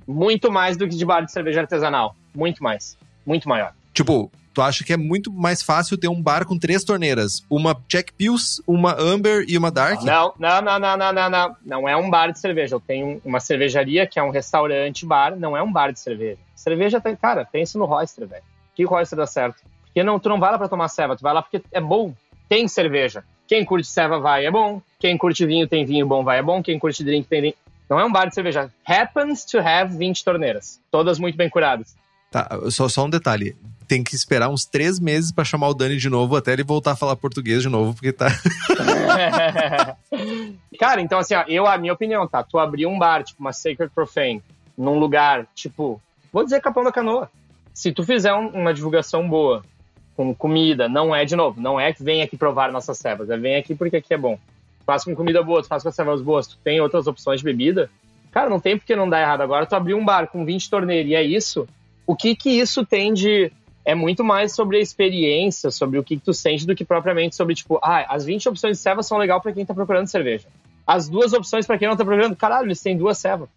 muito mais do que de bar de cerveja artesanal. Muito mais. Muito maior. Tipo, tu acha que é muito mais fácil ter um bar com três torneiras? Uma Jack Pills, uma Amber e uma Dark? Não, não, não, não, não, não, não. Não é um bar de cerveja. Eu tenho uma cervejaria que é um restaurante bar, não é um bar de cerveja. Cerveja tem, cara, pensa no Royster, velho. Que Royster dá certo? Porque não, tu não vai lá pra tomar ceva, tu vai lá porque é bom. Tem cerveja. Quem curte ceva vai, é bom. Quem curte vinho tem vinho bom, vai, é bom. Quem curte drink tem drink. Não é um bar de cerveja. Happens to have 20 torneiras. Todas muito bem curadas. Tá, só, só um detalhe tem que esperar uns três meses para chamar o Dani de novo, até ele voltar a falar português de novo, porque tá. Cara, então assim, ó, eu, a minha opinião, tá? Tu abrir um bar, tipo uma Sacred Profane, num lugar, tipo, vou dizer Capão da Canoa. Se tu fizer um, uma divulgação boa, com comida, não é de novo, não é que vem aqui provar nossas cevas, é vem aqui porque aqui é bom. Faz com comida boa, tu faz com as cevas boas, tu tem outras opções de bebida, cara, não tem porque não dá errado. Agora tu abrir um bar com 20 torneiras e é isso, o que que isso tem de é muito mais sobre a experiência, sobre o que, tu sente, do que propriamente sobre, tipo, ah, as 20 opções de ceva são legal para quem tá procurando cerveja. As duas opções para quem não tá procurando, caralho, eles têm duas cevas.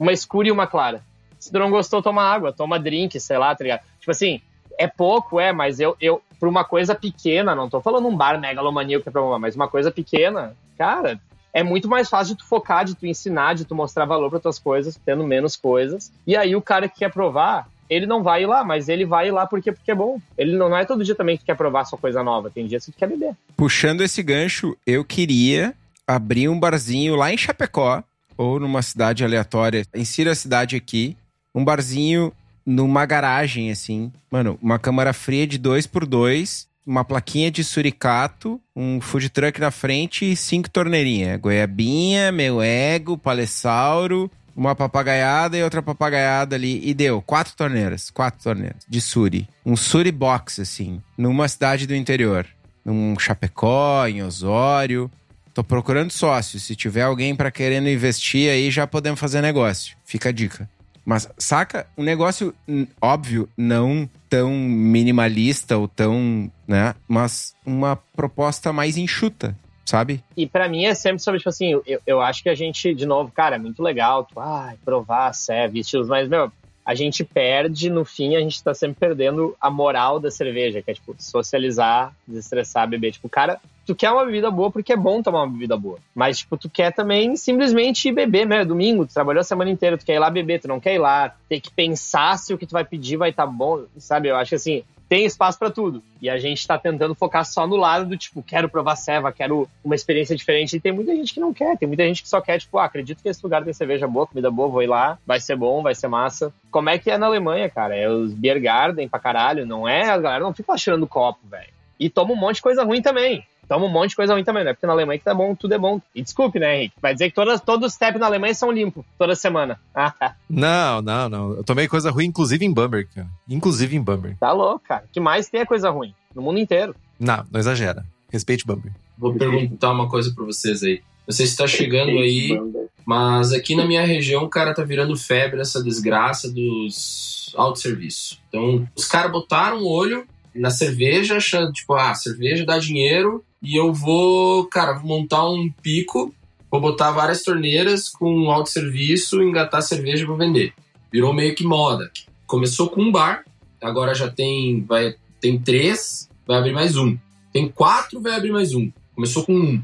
Uma escura e uma clara. Se tu não gostou, toma água, toma drink, sei lá, tá ligado? Tipo assim, é pouco, é, mas eu, eu pra uma coisa pequena, não tô falando um bar megalomaníaco mas uma coisa pequena, cara, é muito mais fácil de tu focar, de tu ensinar, de tu mostrar valor para tuas coisas, tendo menos coisas. E aí o cara que quer provar, ele não vai ir lá, mas ele vai ir lá porque, porque é bom. Ele não, não é todo dia também que quer provar sua coisa nova, tem dias que quer beber. Puxando esse gancho, eu queria abrir um barzinho lá em Chapecó, ou numa cidade aleatória, insira a cidade aqui, um barzinho numa garagem, assim. Mano, uma câmara fria de 2 por 2 uma plaquinha de suricato, um food truck na frente e cinco torneirinhas. Goiabinha, meu ego, palessauro, uma papagaiada e outra papagaiada ali. E deu quatro torneiras, quatro torneiras de suri. Um suri box, assim, numa cidade do interior. Num Chapecó, em Osório. Tô procurando sócio. Se tiver alguém para querendo investir aí, já podemos fazer negócio. Fica a dica. Mas, saca? Um negócio, óbvio, não tão minimalista ou tão, né? Mas uma proposta mais enxuta, sabe? E pra mim é sempre sobre, tipo assim, eu, eu acho que a gente, de novo, cara, é muito legal, tu, ai, provar, serve, estilos, mas, meu, a gente perde, no fim, a gente tá sempre perdendo a moral da cerveja, que é, tipo, socializar, desestressar, beber. Tipo, cara, tu quer uma bebida boa porque é bom tomar uma bebida boa. Mas, tipo, tu quer também simplesmente beber, né? Domingo, tu trabalhou a semana inteira, tu quer ir lá beber, tu não quer ir lá, ter que pensar se o que tu vai pedir vai estar tá bom, sabe? Eu acho que, assim, tem espaço para tudo. E a gente tá tentando focar só no lado do tipo, quero provar ceva, quero uma experiência diferente. E tem muita gente que não quer, tem muita gente que só quer, tipo, ah, acredito que esse lugar tem cerveja boa, comida boa, vou ir lá, vai ser bom, vai ser massa. Como é que é na Alemanha, cara? É os Beer Garden pra caralho, não é? A galera não fica lá tirando copo, velho. E toma um monte de coisa ruim também toma um monte de coisa ruim também, né? Porque na Alemanha que tá bom, tudo é bom. E desculpe, né, Henrique? Vai dizer que todas, todos os TEP na Alemanha são limpos, toda semana. não, não, não. Eu tomei coisa ruim, inclusive em Bamberg, cara. Inclusive em Bamberg. Tá louco, cara. O que mais tem é coisa ruim? No mundo inteiro. Não, não exagera. Respeite Bamberg. Vou perguntar uma coisa pra vocês aí. Não sei se tá chegando aí, mas aqui na minha região, cara, tá virando febre essa desgraça dos autosserviços. Então, os caras botaram o olho na cerveja, achando, tipo, ah, cerveja dá dinheiro e eu vou, cara, montar um pico, vou botar várias torneiras com autosserviço, engatar cerveja e vou vender. Virou meio que moda. Começou com um bar, agora já tem, vai, tem três, vai abrir mais um. Tem quatro, vai abrir mais um. Começou com um.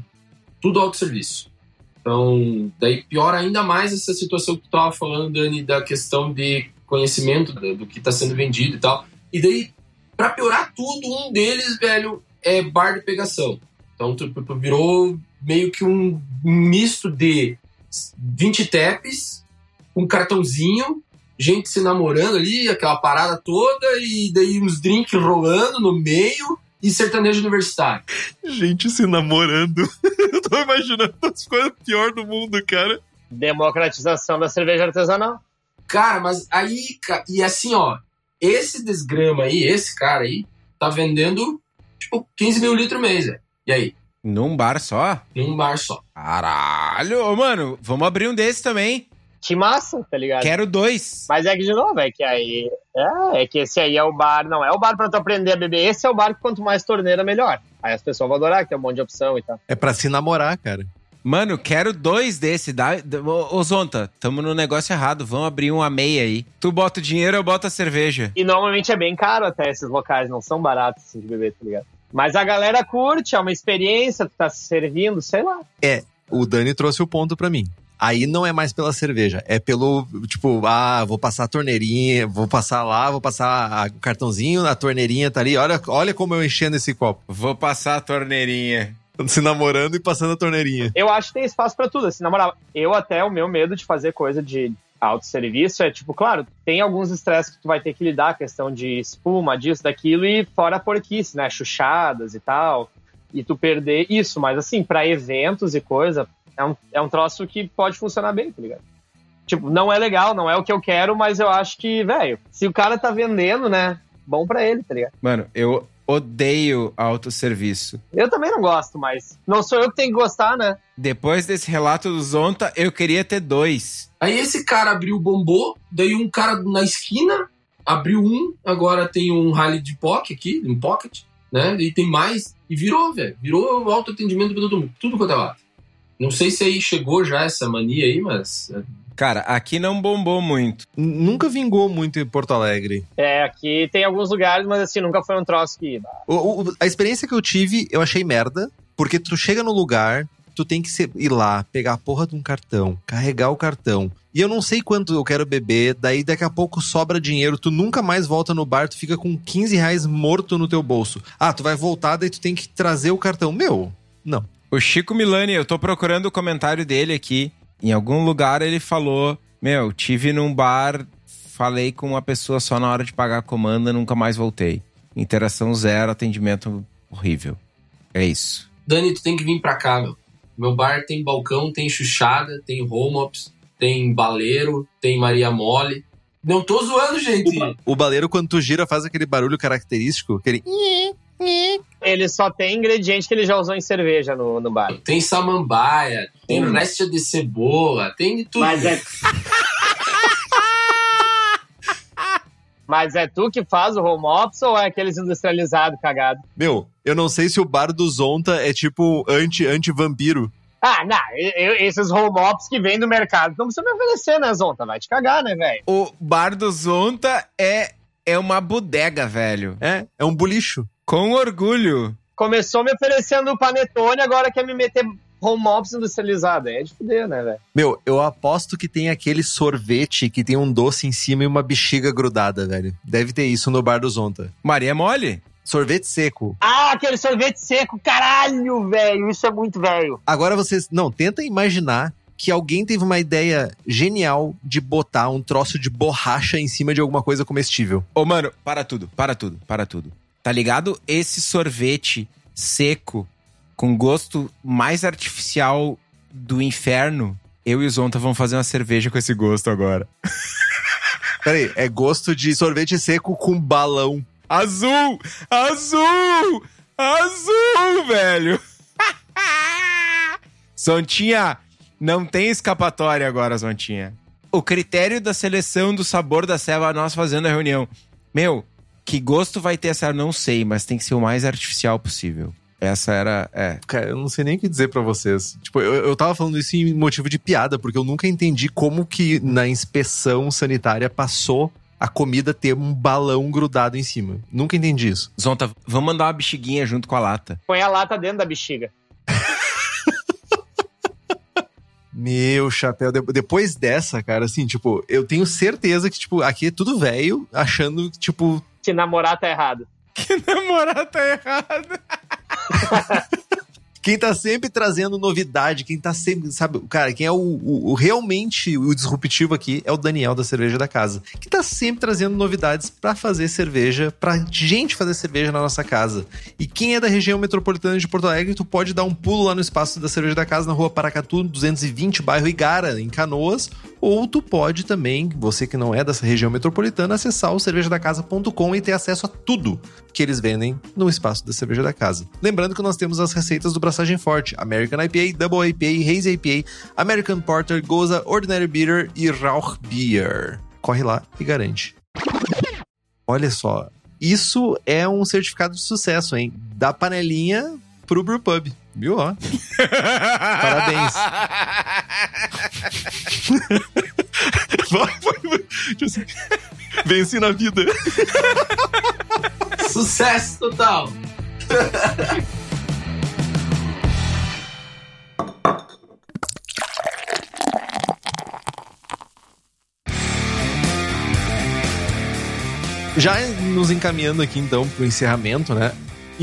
Tudo autosserviço. Então, daí piora ainda mais essa situação que tu tava falando, Dani, da questão de conhecimento do, do que está sendo vendido e tal. E daí para piorar tudo, um deles, velho, é bar de pegação. Então, virou meio que um misto de 20 tapes, um cartãozinho, gente se namorando ali, aquela parada toda, e daí uns drinks rolando no meio e sertanejo universitário. Gente se namorando. Eu tô imaginando as coisas pior do mundo, cara. Democratização da cerveja artesanal. Cara, mas aí, e assim, ó, esse desgrama aí, esse cara aí, tá vendendo, tipo, 15 mil litros mês, velho. E aí? Num bar só? Num bar só. Caralho, Ô, mano, vamos abrir um desse também. Que massa, tá ligado? Quero dois. Mas é que, de novo, é que aí. É, é que esse aí é o bar, não é o bar pra tu aprender a beber. Esse é o bar que quanto mais torneira, melhor. Aí as pessoas vão adorar, que tem um monte de opção e tal. É pra se namorar, cara. Mano, quero dois desse. Dá, ô, Zonta, tamo no negócio errado. Vamos abrir uma meia aí. Tu bota o dinheiro, eu boto a cerveja. E normalmente é bem caro até esses locais, não são baratos assim, de beber, tá ligado? Mas a galera curte, é uma experiência, tu tá se servindo, sei lá. É, o Dani trouxe o ponto para mim. Aí não é mais pela cerveja, é pelo, tipo, ah, vou passar a torneirinha, vou passar lá, vou passar o cartãozinho, a torneirinha tá ali, olha, olha como eu enchendo esse copo. Vou passar a torneirinha se namorando e passando a torneirinha. Eu acho que tem espaço para tudo, assim, namorar. Eu até, o meu medo de fazer coisa de autosserviço é, tipo, claro, tem alguns estresses que tu vai ter que lidar, questão de espuma, disso, daquilo, e fora a porquice, né, chuchadas e tal, e tu perder isso, mas assim, para eventos e coisa, é um, é um troço que pode funcionar bem, tá ligado? Tipo, não é legal, não é o que eu quero, mas eu acho que, velho, se o cara tá vendendo, né, bom para ele, tá ligado? Mano, eu odeio autosserviço. Eu também não gosto, mas não sou eu que tenho que gostar, né? Depois desse relato do Zonta, eu queria ter dois. Aí esse cara abriu o bombô, daí um cara na esquina abriu um, agora tem um rally de pocket aqui, um pocket, né? E tem mais, e virou, velho. Virou autoatendimento pra todo mundo, tudo quanto é lado. Não sei se aí chegou já essa mania aí, mas é, Cara, aqui não bombou muito. Nunca vingou muito em Porto Alegre. É, aqui tem alguns lugares, mas assim, nunca foi um troço que. O, o, a experiência que eu tive, eu achei merda, porque tu chega no lugar, tu tem que ir lá, pegar a porra de um cartão, carregar o cartão. E eu não sei quanto eu quero beber, daí daqui a pouco sobra dinheiro, tu nunca mais volta no bar, tu fica com 15 reais morto no teu bolso. Ah, tu vai voltar, daí tu tem que trazer o cartão. Meu, não. O Chico Milani, eu tô procurando o comentário dele aqui. Em algum lugar ele falou: Meu, tive num bar falei com uma pessoa só na hora de pagar a comanda, nunca mais voltei. Interação zero, atendimento horrível. É isso. Dani, tu tem que vir pra cá, meu. Meu bar tem balcão, tem chuchada, tem home ops, tem baleiro, tem Maria Mole. Não tô zoando, gente. O baleiro, quando tu gira, faz aquele barulho característico, aquele... Ele só tem ingrediente que ele já usou em cerveja no, no bar. Tem samambaia, tem resta de cebola, tem de tudo. Mas é. Mas é tu que faz o home office ou é aqueles industrializados cagado? Meu, eu não sei se o bar do Zonta é tipo anti- anti-vampiro. Ah, não, eu- esses home office que vem do mercado não precisa me oferecer, né, Zonta? Vai te cagar, né, velho? O bar do Zonta é, é uma bodega, velho. É, é um bulicho. Com orgulho. Começou me oferecendo o panetone, agora quer me meter home office industrializado. É de fuder, né, velho? Meu, eu aposto que tem aquele sorvete que tem um doce em cima e uma bexiga grudada, velho. Deve ter isso no bar do Zonta. Maria Mole? Sorvete seco. Ah, aquele sorvete seco, caralho, velho. Isso é muito velho. Agora vocês. Não, tenta imaginar que alguém teve uma ideia genial de botar um troço de borracha em cima de alguma coisa comestível. Ô, mano, para tudo, para tudo, para tudo. Tá ligado? Esse sorvete seco, com gosto mais artificial do inferno, eu e o Zonta vamos fazer uma cerveja com esse gosto agora. Peraí, é gosto de sorvete seco com balão. Azul! Azul! Azul, velho! Zontinha, não tem escapatória agora, Zontinha. O critério da seleção do sabor da ceva, nós fazendo a reunião. Meu, que gosto vai ter essa? Não sei, mas tem que ser o mais artificial possível. Essa era. É. Cara, eu não sei nem o que dizer pra vocês. Tipo, eu, eu tava falando isso em motivo de piada, porque eu nunca entendi como que na inspeção sanitária passou a comida ter um balão grudado em cima. Nunca entendi isso. Zonta, vamos mandar uma bexiguinha junto com a lata. Põe a lata dentro da bexiga. Meu chapéu, de- depois dessa, cara, assim, tipo, eu tenho certeza que, tipo, aqui é tudo velho, achando, tipo, Se namorar tá errado. Que namorar tá errado. quem tá sempre trazendo novidade, quem tá sempre, sabe, cara, quem é o, o- o- realmente o disruptivo aqui é o Daniel da Cerveja da Casa, que tá sempre trazendo novidades pra fazer cerveja, pra gente fazer cerveja na nossa casa. E quem é da região metropolitana de Porto Alegre, tu pode dar um pulo lá no espaço da Cerveja da Casa, na rua Paracatu, 220, bairro Igara, em Canoas, ou tu pode também, você que não é dessa região metropolitana, acessar o cervejadacasa.com e ter acesso a tudo que eles vendem no espaço da Cerveja da Casa. Lembrando que nós temos as receitas do Braçagem Forte, American IPA, Double IPA, Haze IPA, American Porter, Goza, Ordinary Bitter e Rauch Beer. Corre lá e garante. Olha só, isso é um certificado de sucesso, hein? Da panelinha pro Brewpub. Viu, ó? Parabéns. Venci na vida. Sucesso total! Já nos encaminhando aqui, então, pro encerramento, né?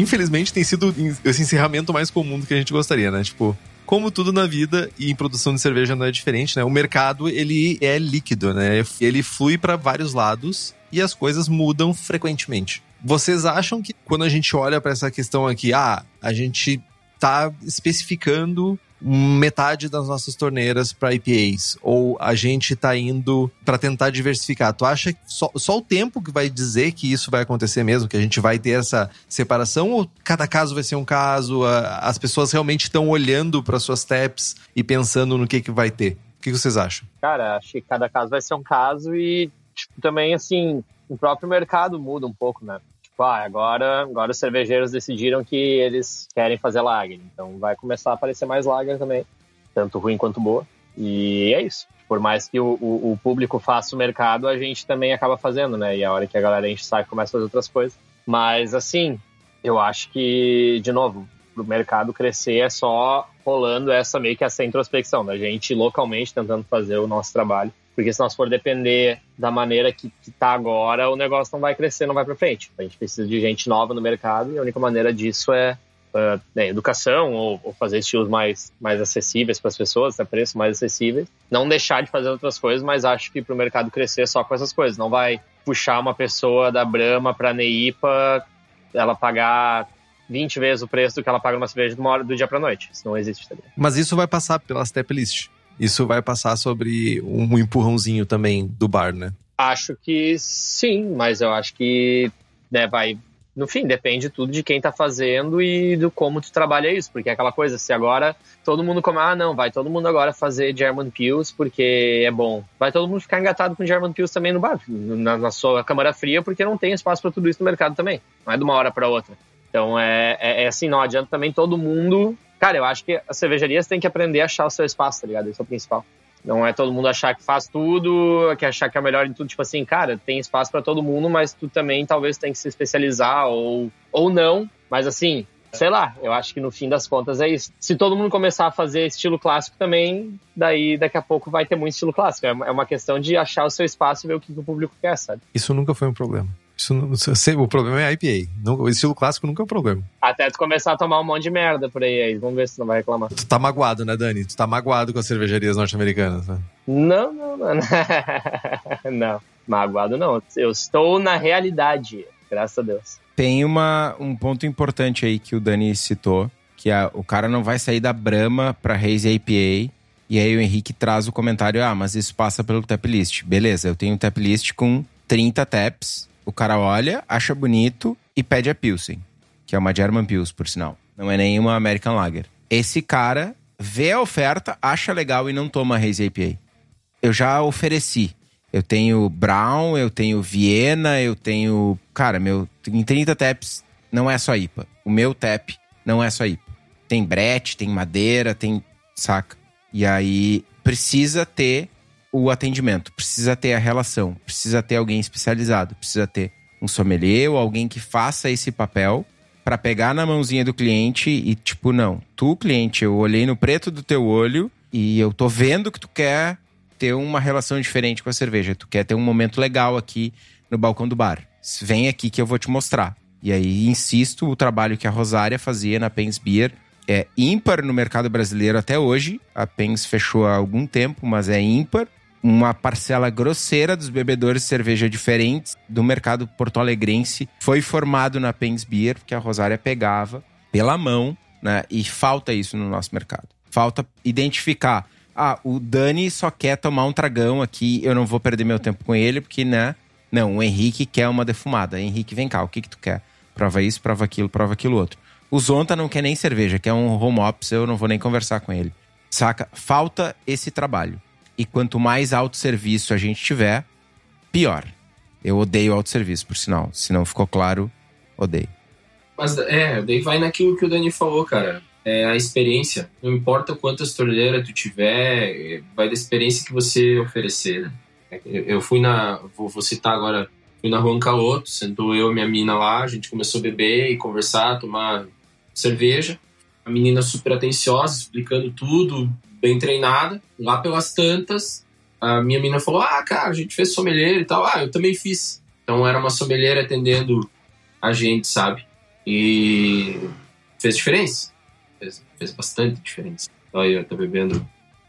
Infelizmente tem sido esse encerramento mais comum do que a gente gostaria, né? Tipo, como tudo na vida e em produção de cerveja não é diferente, né? O mercado, ele é líquido, né? Ele flui para vários lados e as coisas mudam frequentemente. Vocês acham que quando a gente olha para essa questão aqui, ah, a gente tá especificando metade das nossas torneiras para IPAs ou a gente tá indo para tentar diversificar. Tu acha que só, só o tempo que vai dizer que isso vai acontecer mesmo, que a gente vai ter essa separação ou cada caso vai ser um caso? a- As pessoas realmente estão olhando para suas taps e pensando no que que vai ter? O que que vocês acham? Cara, acho que cada caso vai ser um caso e, tipo, também, assim, o próprio mercado muda um pouco, né? Tipo, ah, agora, agora os cervejeiros decidiram que eles querem fazer lager. Então vai começar a aparecer mais lager também, tanto ruim quanto boa. E é isso. Por mais que o, o, o público faça o mercado, a gente também acaba fazendo, né? E a hora que a galera enche o começa a fazer outras coisas. Mas, assim, eu acho que, de novo, pro mercado crescer é só rolando essa meio que essa introspecção da gente localmente tentando fazer o nosso trabalho. Porque se nós for depender da maneira que, que tá agora, o negócio não vai crescer, não vai para frente. A gente precisa de gente nova no mercado e a única maneira disso é, uh, né, educação ou, ou, fazer estilos mais, mais acessíveis para as pessoas, preços mais acessíveis. Não deixar de fazer outras coisas, mas acho que para o mercado crescer só com essas coisas. Não vai puxar uma pessoa da Brahma para Neipa, ela pagar 20 vezes o preço do que ela paga numa cerveja do, hora, do dia para noite. Isso não existe também. Mas isso vai passar pela step list. Isso vai passar sobre um empurrãozinho também do bar, né? Acho que sim, mas eu acho que né, vai, no fim, depende tudo de quem tá fazendo e do como tu trabalha isso, porque é aquela coisa, se agora todo mundo come, ah, não, vai todo mundo agora fazer German Pills porque é bom. Vai todo mundo ficar engatado com German Pills também no bar, na, na sua câmara fria, porque não tem espaço para tudo isso no mercado também. Não é de uma hora para outra. Então é, é, é, assim, não adianta também todo mundo. Cara, eu acho que as cervejarias têm que aprender a achar o seu espaço, tá ligado? Isso é o principal. Não é todo mundo achar que faz tudo, que achar que é o melhor em tudo. Tipo assim, cara, tem espaço para todo mundo, mas tu também talvez tem que se especializar ou, ou não. Mas assim, sei lá, eu acho que no fim das contas é isso. Se todo mundo começar a fazer estilo clássico também, daí daqui a pouco vai ter muito estilo clássico. É uma é questão de achar o seu espaço e ver o que o público quer, sabe? Isso nunca foi um problema. Isso, o problema é a IPA. O estilo clássico nunca é um problema. Até tu começar a tomar um monte de merda por aí, aí. Vamos ver se tu não vai reclamar. Tu tá magoado, né, Dani? Tu tá magoado com as cervejarias norte-americanas, né? Não, não, não. não, magoado não. Eu estou na realidade, graças a Deus. Tem uma, um ponto importante aí que o Dani citou, que é, o cara não vai sair da Brahma pra Raise IPA e aí o Henrique traz o comentário, ah, mas isso passa pelo tap list. Beleza, eu tenho um tap list com 30 taps o cara olha, acha bonito e pede a Pilsen, que é uma German Pils, por sinal. Não é nenhuma American Lager. Esse cara vê a oferta, acha legal e não toma Hazy IPA. Eu já ofereci. Eu tenho Brown, eu tenho Viena, eu tenho. Cara, meu. Em 30 taps não é só IPA. O meu tap não é só IPA. Tem brete, tem madeira, tem. Saca? E aí precisa ter o atendimento, precisa ter a relação, precisa ter alguém especializado, precisa ter um sommelier ou alguém que faça esse papel para pegar na mãozinha do cliente e tipo, não, tu cliente, eu olhei no preto do teu olho e eu tô vendo que tu quer ter uma relação diferente com a cerveja, tu quer ter um momento legal aqui no balcão do bar. Vem aqui que eu vou te mostrar. E aí insisto, o trabalho que a Rosária fazia na Pens Beer é ímpar no mercado brasileiro até hoje. A Pens fechou há algum tempo, mas é ímpar uma parcela grosseira dos bebedores de cerveja diferentes do mercado porto-alegrense foi formado na Pens Beer, que a Rosária pegava pela mão, né? E falta isso no nosso mercado. Falta identificar. Ah, o Dani só quer tomar um tragão aqui, eu não vou perder meu tempo com ele, porque, né? Não, o Henrique quer uma defumada. Henrique, vem cá, o que que tu quer? Prova isso, prova aquilo, prova aquilo outro. O Zonta não quer nem cerveja, quer um home ops, eu não vou nem conversar com ele. Saca? Falta esse trabalho. E quanto mais autosserviço a gente tiver, pior. Eu odeio autosserviço, por sinal. Se não ficou claro, odeio. Mas é, daí vai naquilo que o Dani falou, cara. É a experiência. Não importa quantas torneiras tu tiver, vai da experiência que você oferecer, né? Eu fui na. Vou, vou citar agora. Fui na Juan Caloto, sentou eu e minha mina lá, a gente começou a beber e conversar, tomar cerveja. A menina super atenciosa, explicando tudo, bem treinada. Lá pelas tantas, a minha menina falou: Ah, cara, a gente fez sommelier e tal. Ah, eu também fiz. Então era uma sommelier atendendo a gente, sabe? E fez diferença. Fez, fez bastante diferença. Olha, eu tô bebendo.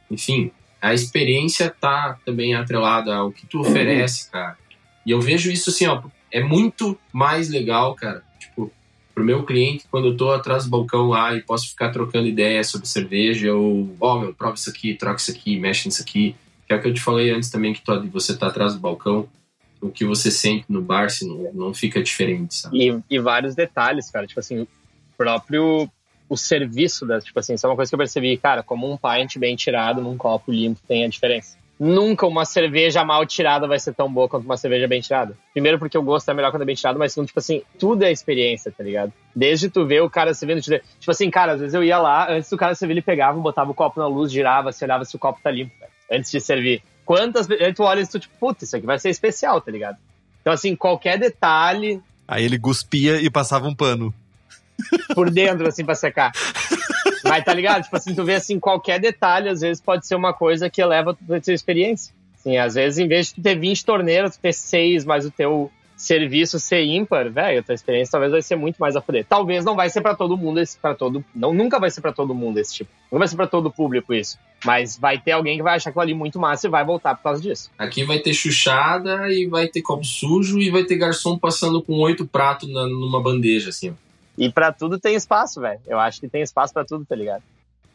Enfim, a experiência tá também atrelada ao que tu oferece, cara. E eu vejo isso assim, ó, é muito mais legal, cara, pro meu cliente quando eu tô atrás do balcão lá e posso ficar trocando ideias sobre cerveja ou, ó, oh, meu, prova isso aqui, troca isso aqui, mexe nisso aqui. Que é o que eu te falei antes também, que tu, você tá atrás do balcão, o que você sente no bar se não, não fica diferente, sabe? E, e vários detalhes, cara, tipo assim, o próprio o serviço da, tipo assim, isso é uma coisa que eu percebi, cara, como um pint bem tirado num copo limpo tem a diferença nunca uma cerveja mal tirada vai ser tão boa quanto uma cerveja bem tirada. Primeiro porque o gosto é melhor quando é bem tirado, mas segundo, tipo assim, tudo é experiência, tá ligado? Desde tu ver o cara servindo, tipo assim, cara, às vezes eu ia lá, antes do cara servir, ele pegava, botava o copo na luz, girava, se olhava se o copo tá limpo, antes de servir. Quantas vezes tu olha e tu, tipo, puta, isso aqui vai ser especial, tá ligado? Então, assim, qualquer detalhe. Aí ele cuspia e passava um pano. Por dentro, assim, pra secar. Mas tá ligado? Tipo assim, tu vê assim, qualquer detalhe, às vezes pode ser uma coisa que eleva a tua experiência. Assim, às vezes, em vez de tu ter 20 torneiras, tu ter 6, mais o teu serviço ser ímpar, velho, a tua experiência talvez vai ser muito mais a fuder. Talvez não vai ser pra todo mundo esse, para todo, não nunca vai ser pra todo mundo esse tipo. Não vai ser pra todo público isso, mas vai ter alguém que vai achar aquilo ali muito massa e vai voltar por causa disso. Aqui vai ter chuchada e vai ter copo sujo e vai ter garçom passando com oito pratos numa bandeja, assim. E pra tudo tem espaço, velho. Eu acho que tem espaço pra tudo, tá ligado?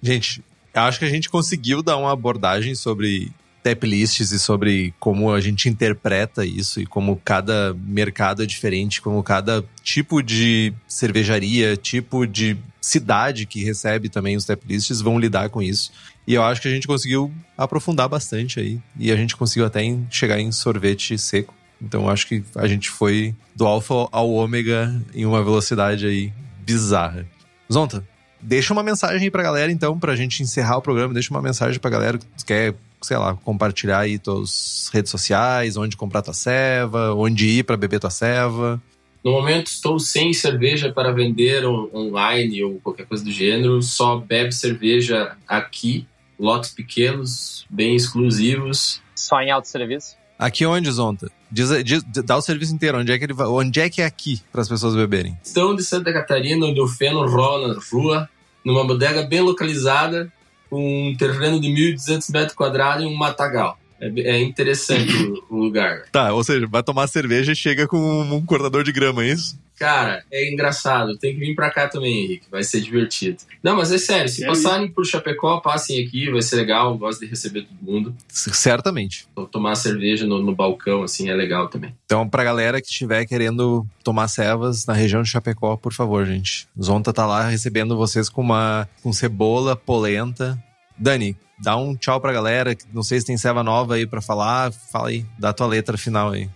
Gente, eu acho que a gente conseguiu dar uma abordagem sobre tap lists e sobre como a gente interpreta isso e como cada mercado é diferente, como cada tipo de cervejaria, tipo de cidade que recebe também os tap lists vão lidar com isso. E eu acho que a gente conseguiu aprofundar bastante aí. E a gente conseguiu até chegar em sorvete seco. Então acho que a gente foi do alfa ao ômega em uma velocidade aí bizarra. Zonta, deixa uma mensagem aí pra galera, então, pra gente encerrar o programa. Deixa uma mensagem pra galera que quer, sei lá, compartilhar aí tuas redes sociais, onde comprar tua ceva, onde ir pra beber tua ceva. No momento estou sem cerveja para vender on- online ou qualquer coisa do gênero, só bebe cerveja aqui, lotes pequenos, bem exclusivos. Só em autosserviço. Aqui onde, Zonta? Diz, diz- dá o serviço inteiro. Onde é que ele vai? Onde é que é aqui para as pessoas beberem? Estão de Santa Catarina, do Feno Rola na rua, numa bodega bem localizada, com um terreno de 1.200 metros quadrados e um matagal. É, é interessante o, lugar. Tá, ou seja, vai tomar cerveja e chega com um, cortador de grama, é isso? Cara, é engraçado. Tem que vir pra cá também, Henrique. Vai ser divertido. Não, mas é sério. Se É passarem por Chapecó, passem aqui. Vai ser legal. Gosto de receber todo mundo. Certamente. Tomar cerveja no, no balcão, assim, é legal também. Então, pra galera que estiver querendo tomar cevas na região de Chapecó, por favor, gente. Zonta tá lá recebendo vocês com uma com cebola, polenta. Dani, dá um tchau pra galera. Não sei se tem ceva nova aí pra falar. Fala aí, dá tua letra final aí.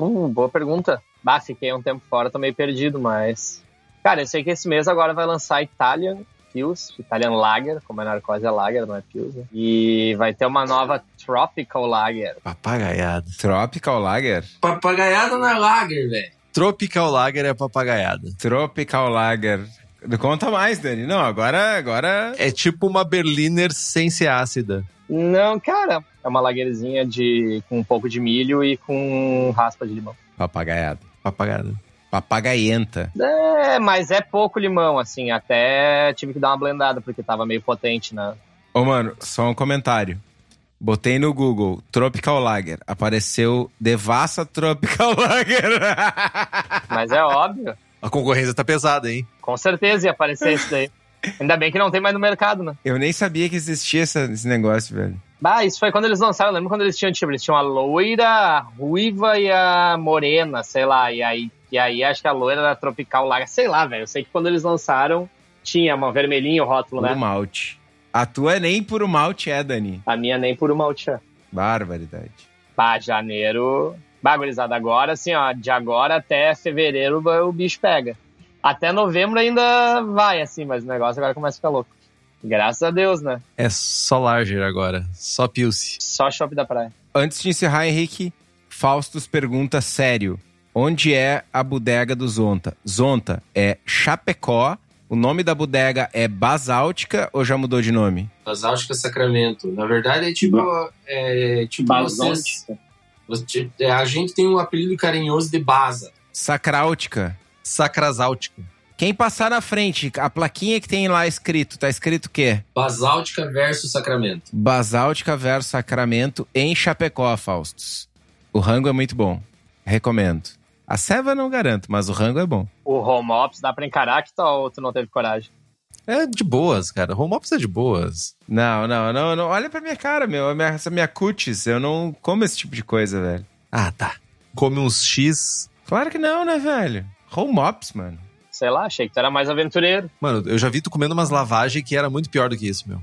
Hum, boa pergunta. Bah, fiquei um tempo fora, tô meio perdido, mas. Cara, eu sei que esse mês agora vai lançar Italian Pils, Italian Lager, como é narcose é Lager, não é Pils, né? E vai ter uma nova Tropical Lager. Papagaiada. Tropical Lager? Papagaiada na lager, velho. Tropical Lager é papagaiada. Tropical Lager. Conta mais, Dani. Não, agora, agora... É tipo uma Berliner sem ser ácida. Não, cara, é uma lagerzinha de, com um pouco de milho e com raspa de limão. Papagaiada. Papagaiada. Papagaienta. É, mas é pouco limão, assim, até tive que dar uma blendada, porque tava meio potente, né? Ô, mano, só um comentário. Botei no Google Tropical Lager. Apareceu Devassa Tropical Lager. Mas é óbvio, A concorrência tá pesada, hein? com certeza ia aparecer isso daí. Ainda bem que não tem mais no mercado, né? Eu nem sabia que existia essa- esse negócio, velho. Bah, isso foi quando eles lançaram. Eu lembro quando eles tinham, tipo, eles tinham a loira, a ruiva e a morena, sei lá. E aí, e aí acho que a loira era tropical lager, sei lá, velho. Eu sei que quando eles lançaram, tinha uma vermelhinha o rótulo, Puro né? malte. A tua nem puro malte é, Dani. A minha nem por uma tinha. Barbaridade. Bah, janeiro. Bah, gurizada, agora, assim, ó, de agora até fevereiro o bicho pega. Até novembro ainda vai, assim, mas o negócio agora começa a ficar louco. Graças a Deus, né? É só Larger agora. Só Pilce. Só shopping da praia. Antes de encerrar, Henrique, Faustus pergunta sério. Onde é a bodega do Zonta? Zonta é Chapecó. O nome da bodega é Basáltica ou já mudou de nome? Basáltica Sacramento. Na verdade, é tipo. É, tipo vocês, você- é, a gente tem um apelido carinhoso de Baza. Sacráutica. Sacrasáutica. Quem passar na frente, a plaquinha que tem lá escrito, tá escrito o quê? Basáltica versus Sacramento. Basáltica versus Sacramento em Chapecó, Faustus. O rango é muito bom. Recomendo. A ceva não garanto, mas o rango é bom. O home ops dá pra encarar que tal ou tu não teve coragem? É de boas, cara. Home office é de boas. Não, não, não, não. Olha pra minha cara, meu. Essa minha cutis. Eu não como esse tipo de coisa, velho. Ah, tá. Come uns X. Claro que não, né, velho? Home ops, mano. Sei lá, achei que tu era mais aventureiro. Mano, eu já vi tu comendo umas lavagens que era muito pior do que isso, meu.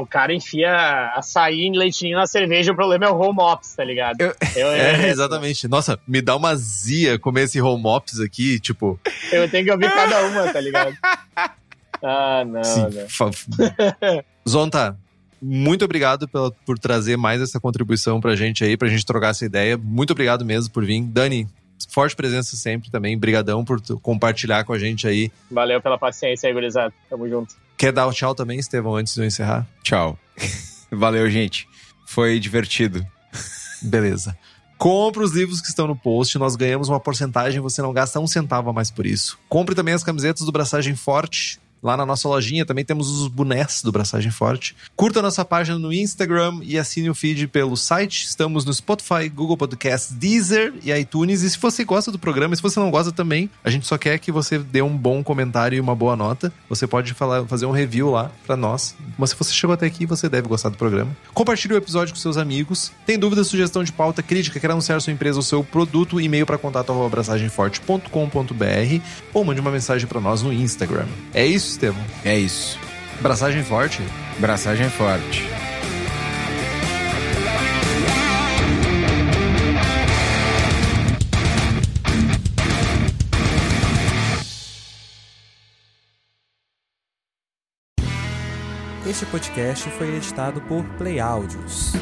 O cara enfia açaí em leitinho na cerveja, o problema é o home ops, tá ligado? Eu- Eu, É, eu, exatamente. Nossa, me dá uma zia comer esse home office aqui, tipo. eu tenho que ouvir cada uma, tá ligado? Ah, não, sim. não. fa- Zonta, muito obrigado pela, por trazer mais essa contribuição pra gente aí, pra gente trocar essa ideia. Muito obrigado mesmo por vir. Dani, forte presença sempre também. Brigadão por compartilhar com a gente aí. Valeu pela paciência aí, gurizada. Tamo junto. Quer dar o tchau também, Estevão, antes de eu encerrar? Tchau. Valeu, gente. Foi divertido. Beleza. Compre os livros que estão no post, nós ganhamos uma porcentagem, você não gasta um centavo a mais por isso. Compre também as camisetas do Braçagem Forte. Lá na nossa lojinha também temos os bonés do Braçagem Forte. Curta nossa página no Instagram e assine o feed pelo site. Estamos no Spotify, Google Podcasts, Deezer e iTunes. E se você gosta do programa, se você não gosta também, a gente só quer que você dê um bom comentário e uma boa nota. Você pode falar, fazer um review lá pra nós. Mas se você chegou até aqui, você deve gostar do programa. Compartilhe o episódio com seus amigos. Tem dúvida, sugestão de pauta, crítica, quer anunciar sua empresa ou seu produto, e-mail para contato@abraçagemforte.com.br ou mande uma mensagem para nós no Instagram. É isso, Estevam. É isso. Braçagem forte. Braçagem forte. Este podcast foi editado por Play Áudios.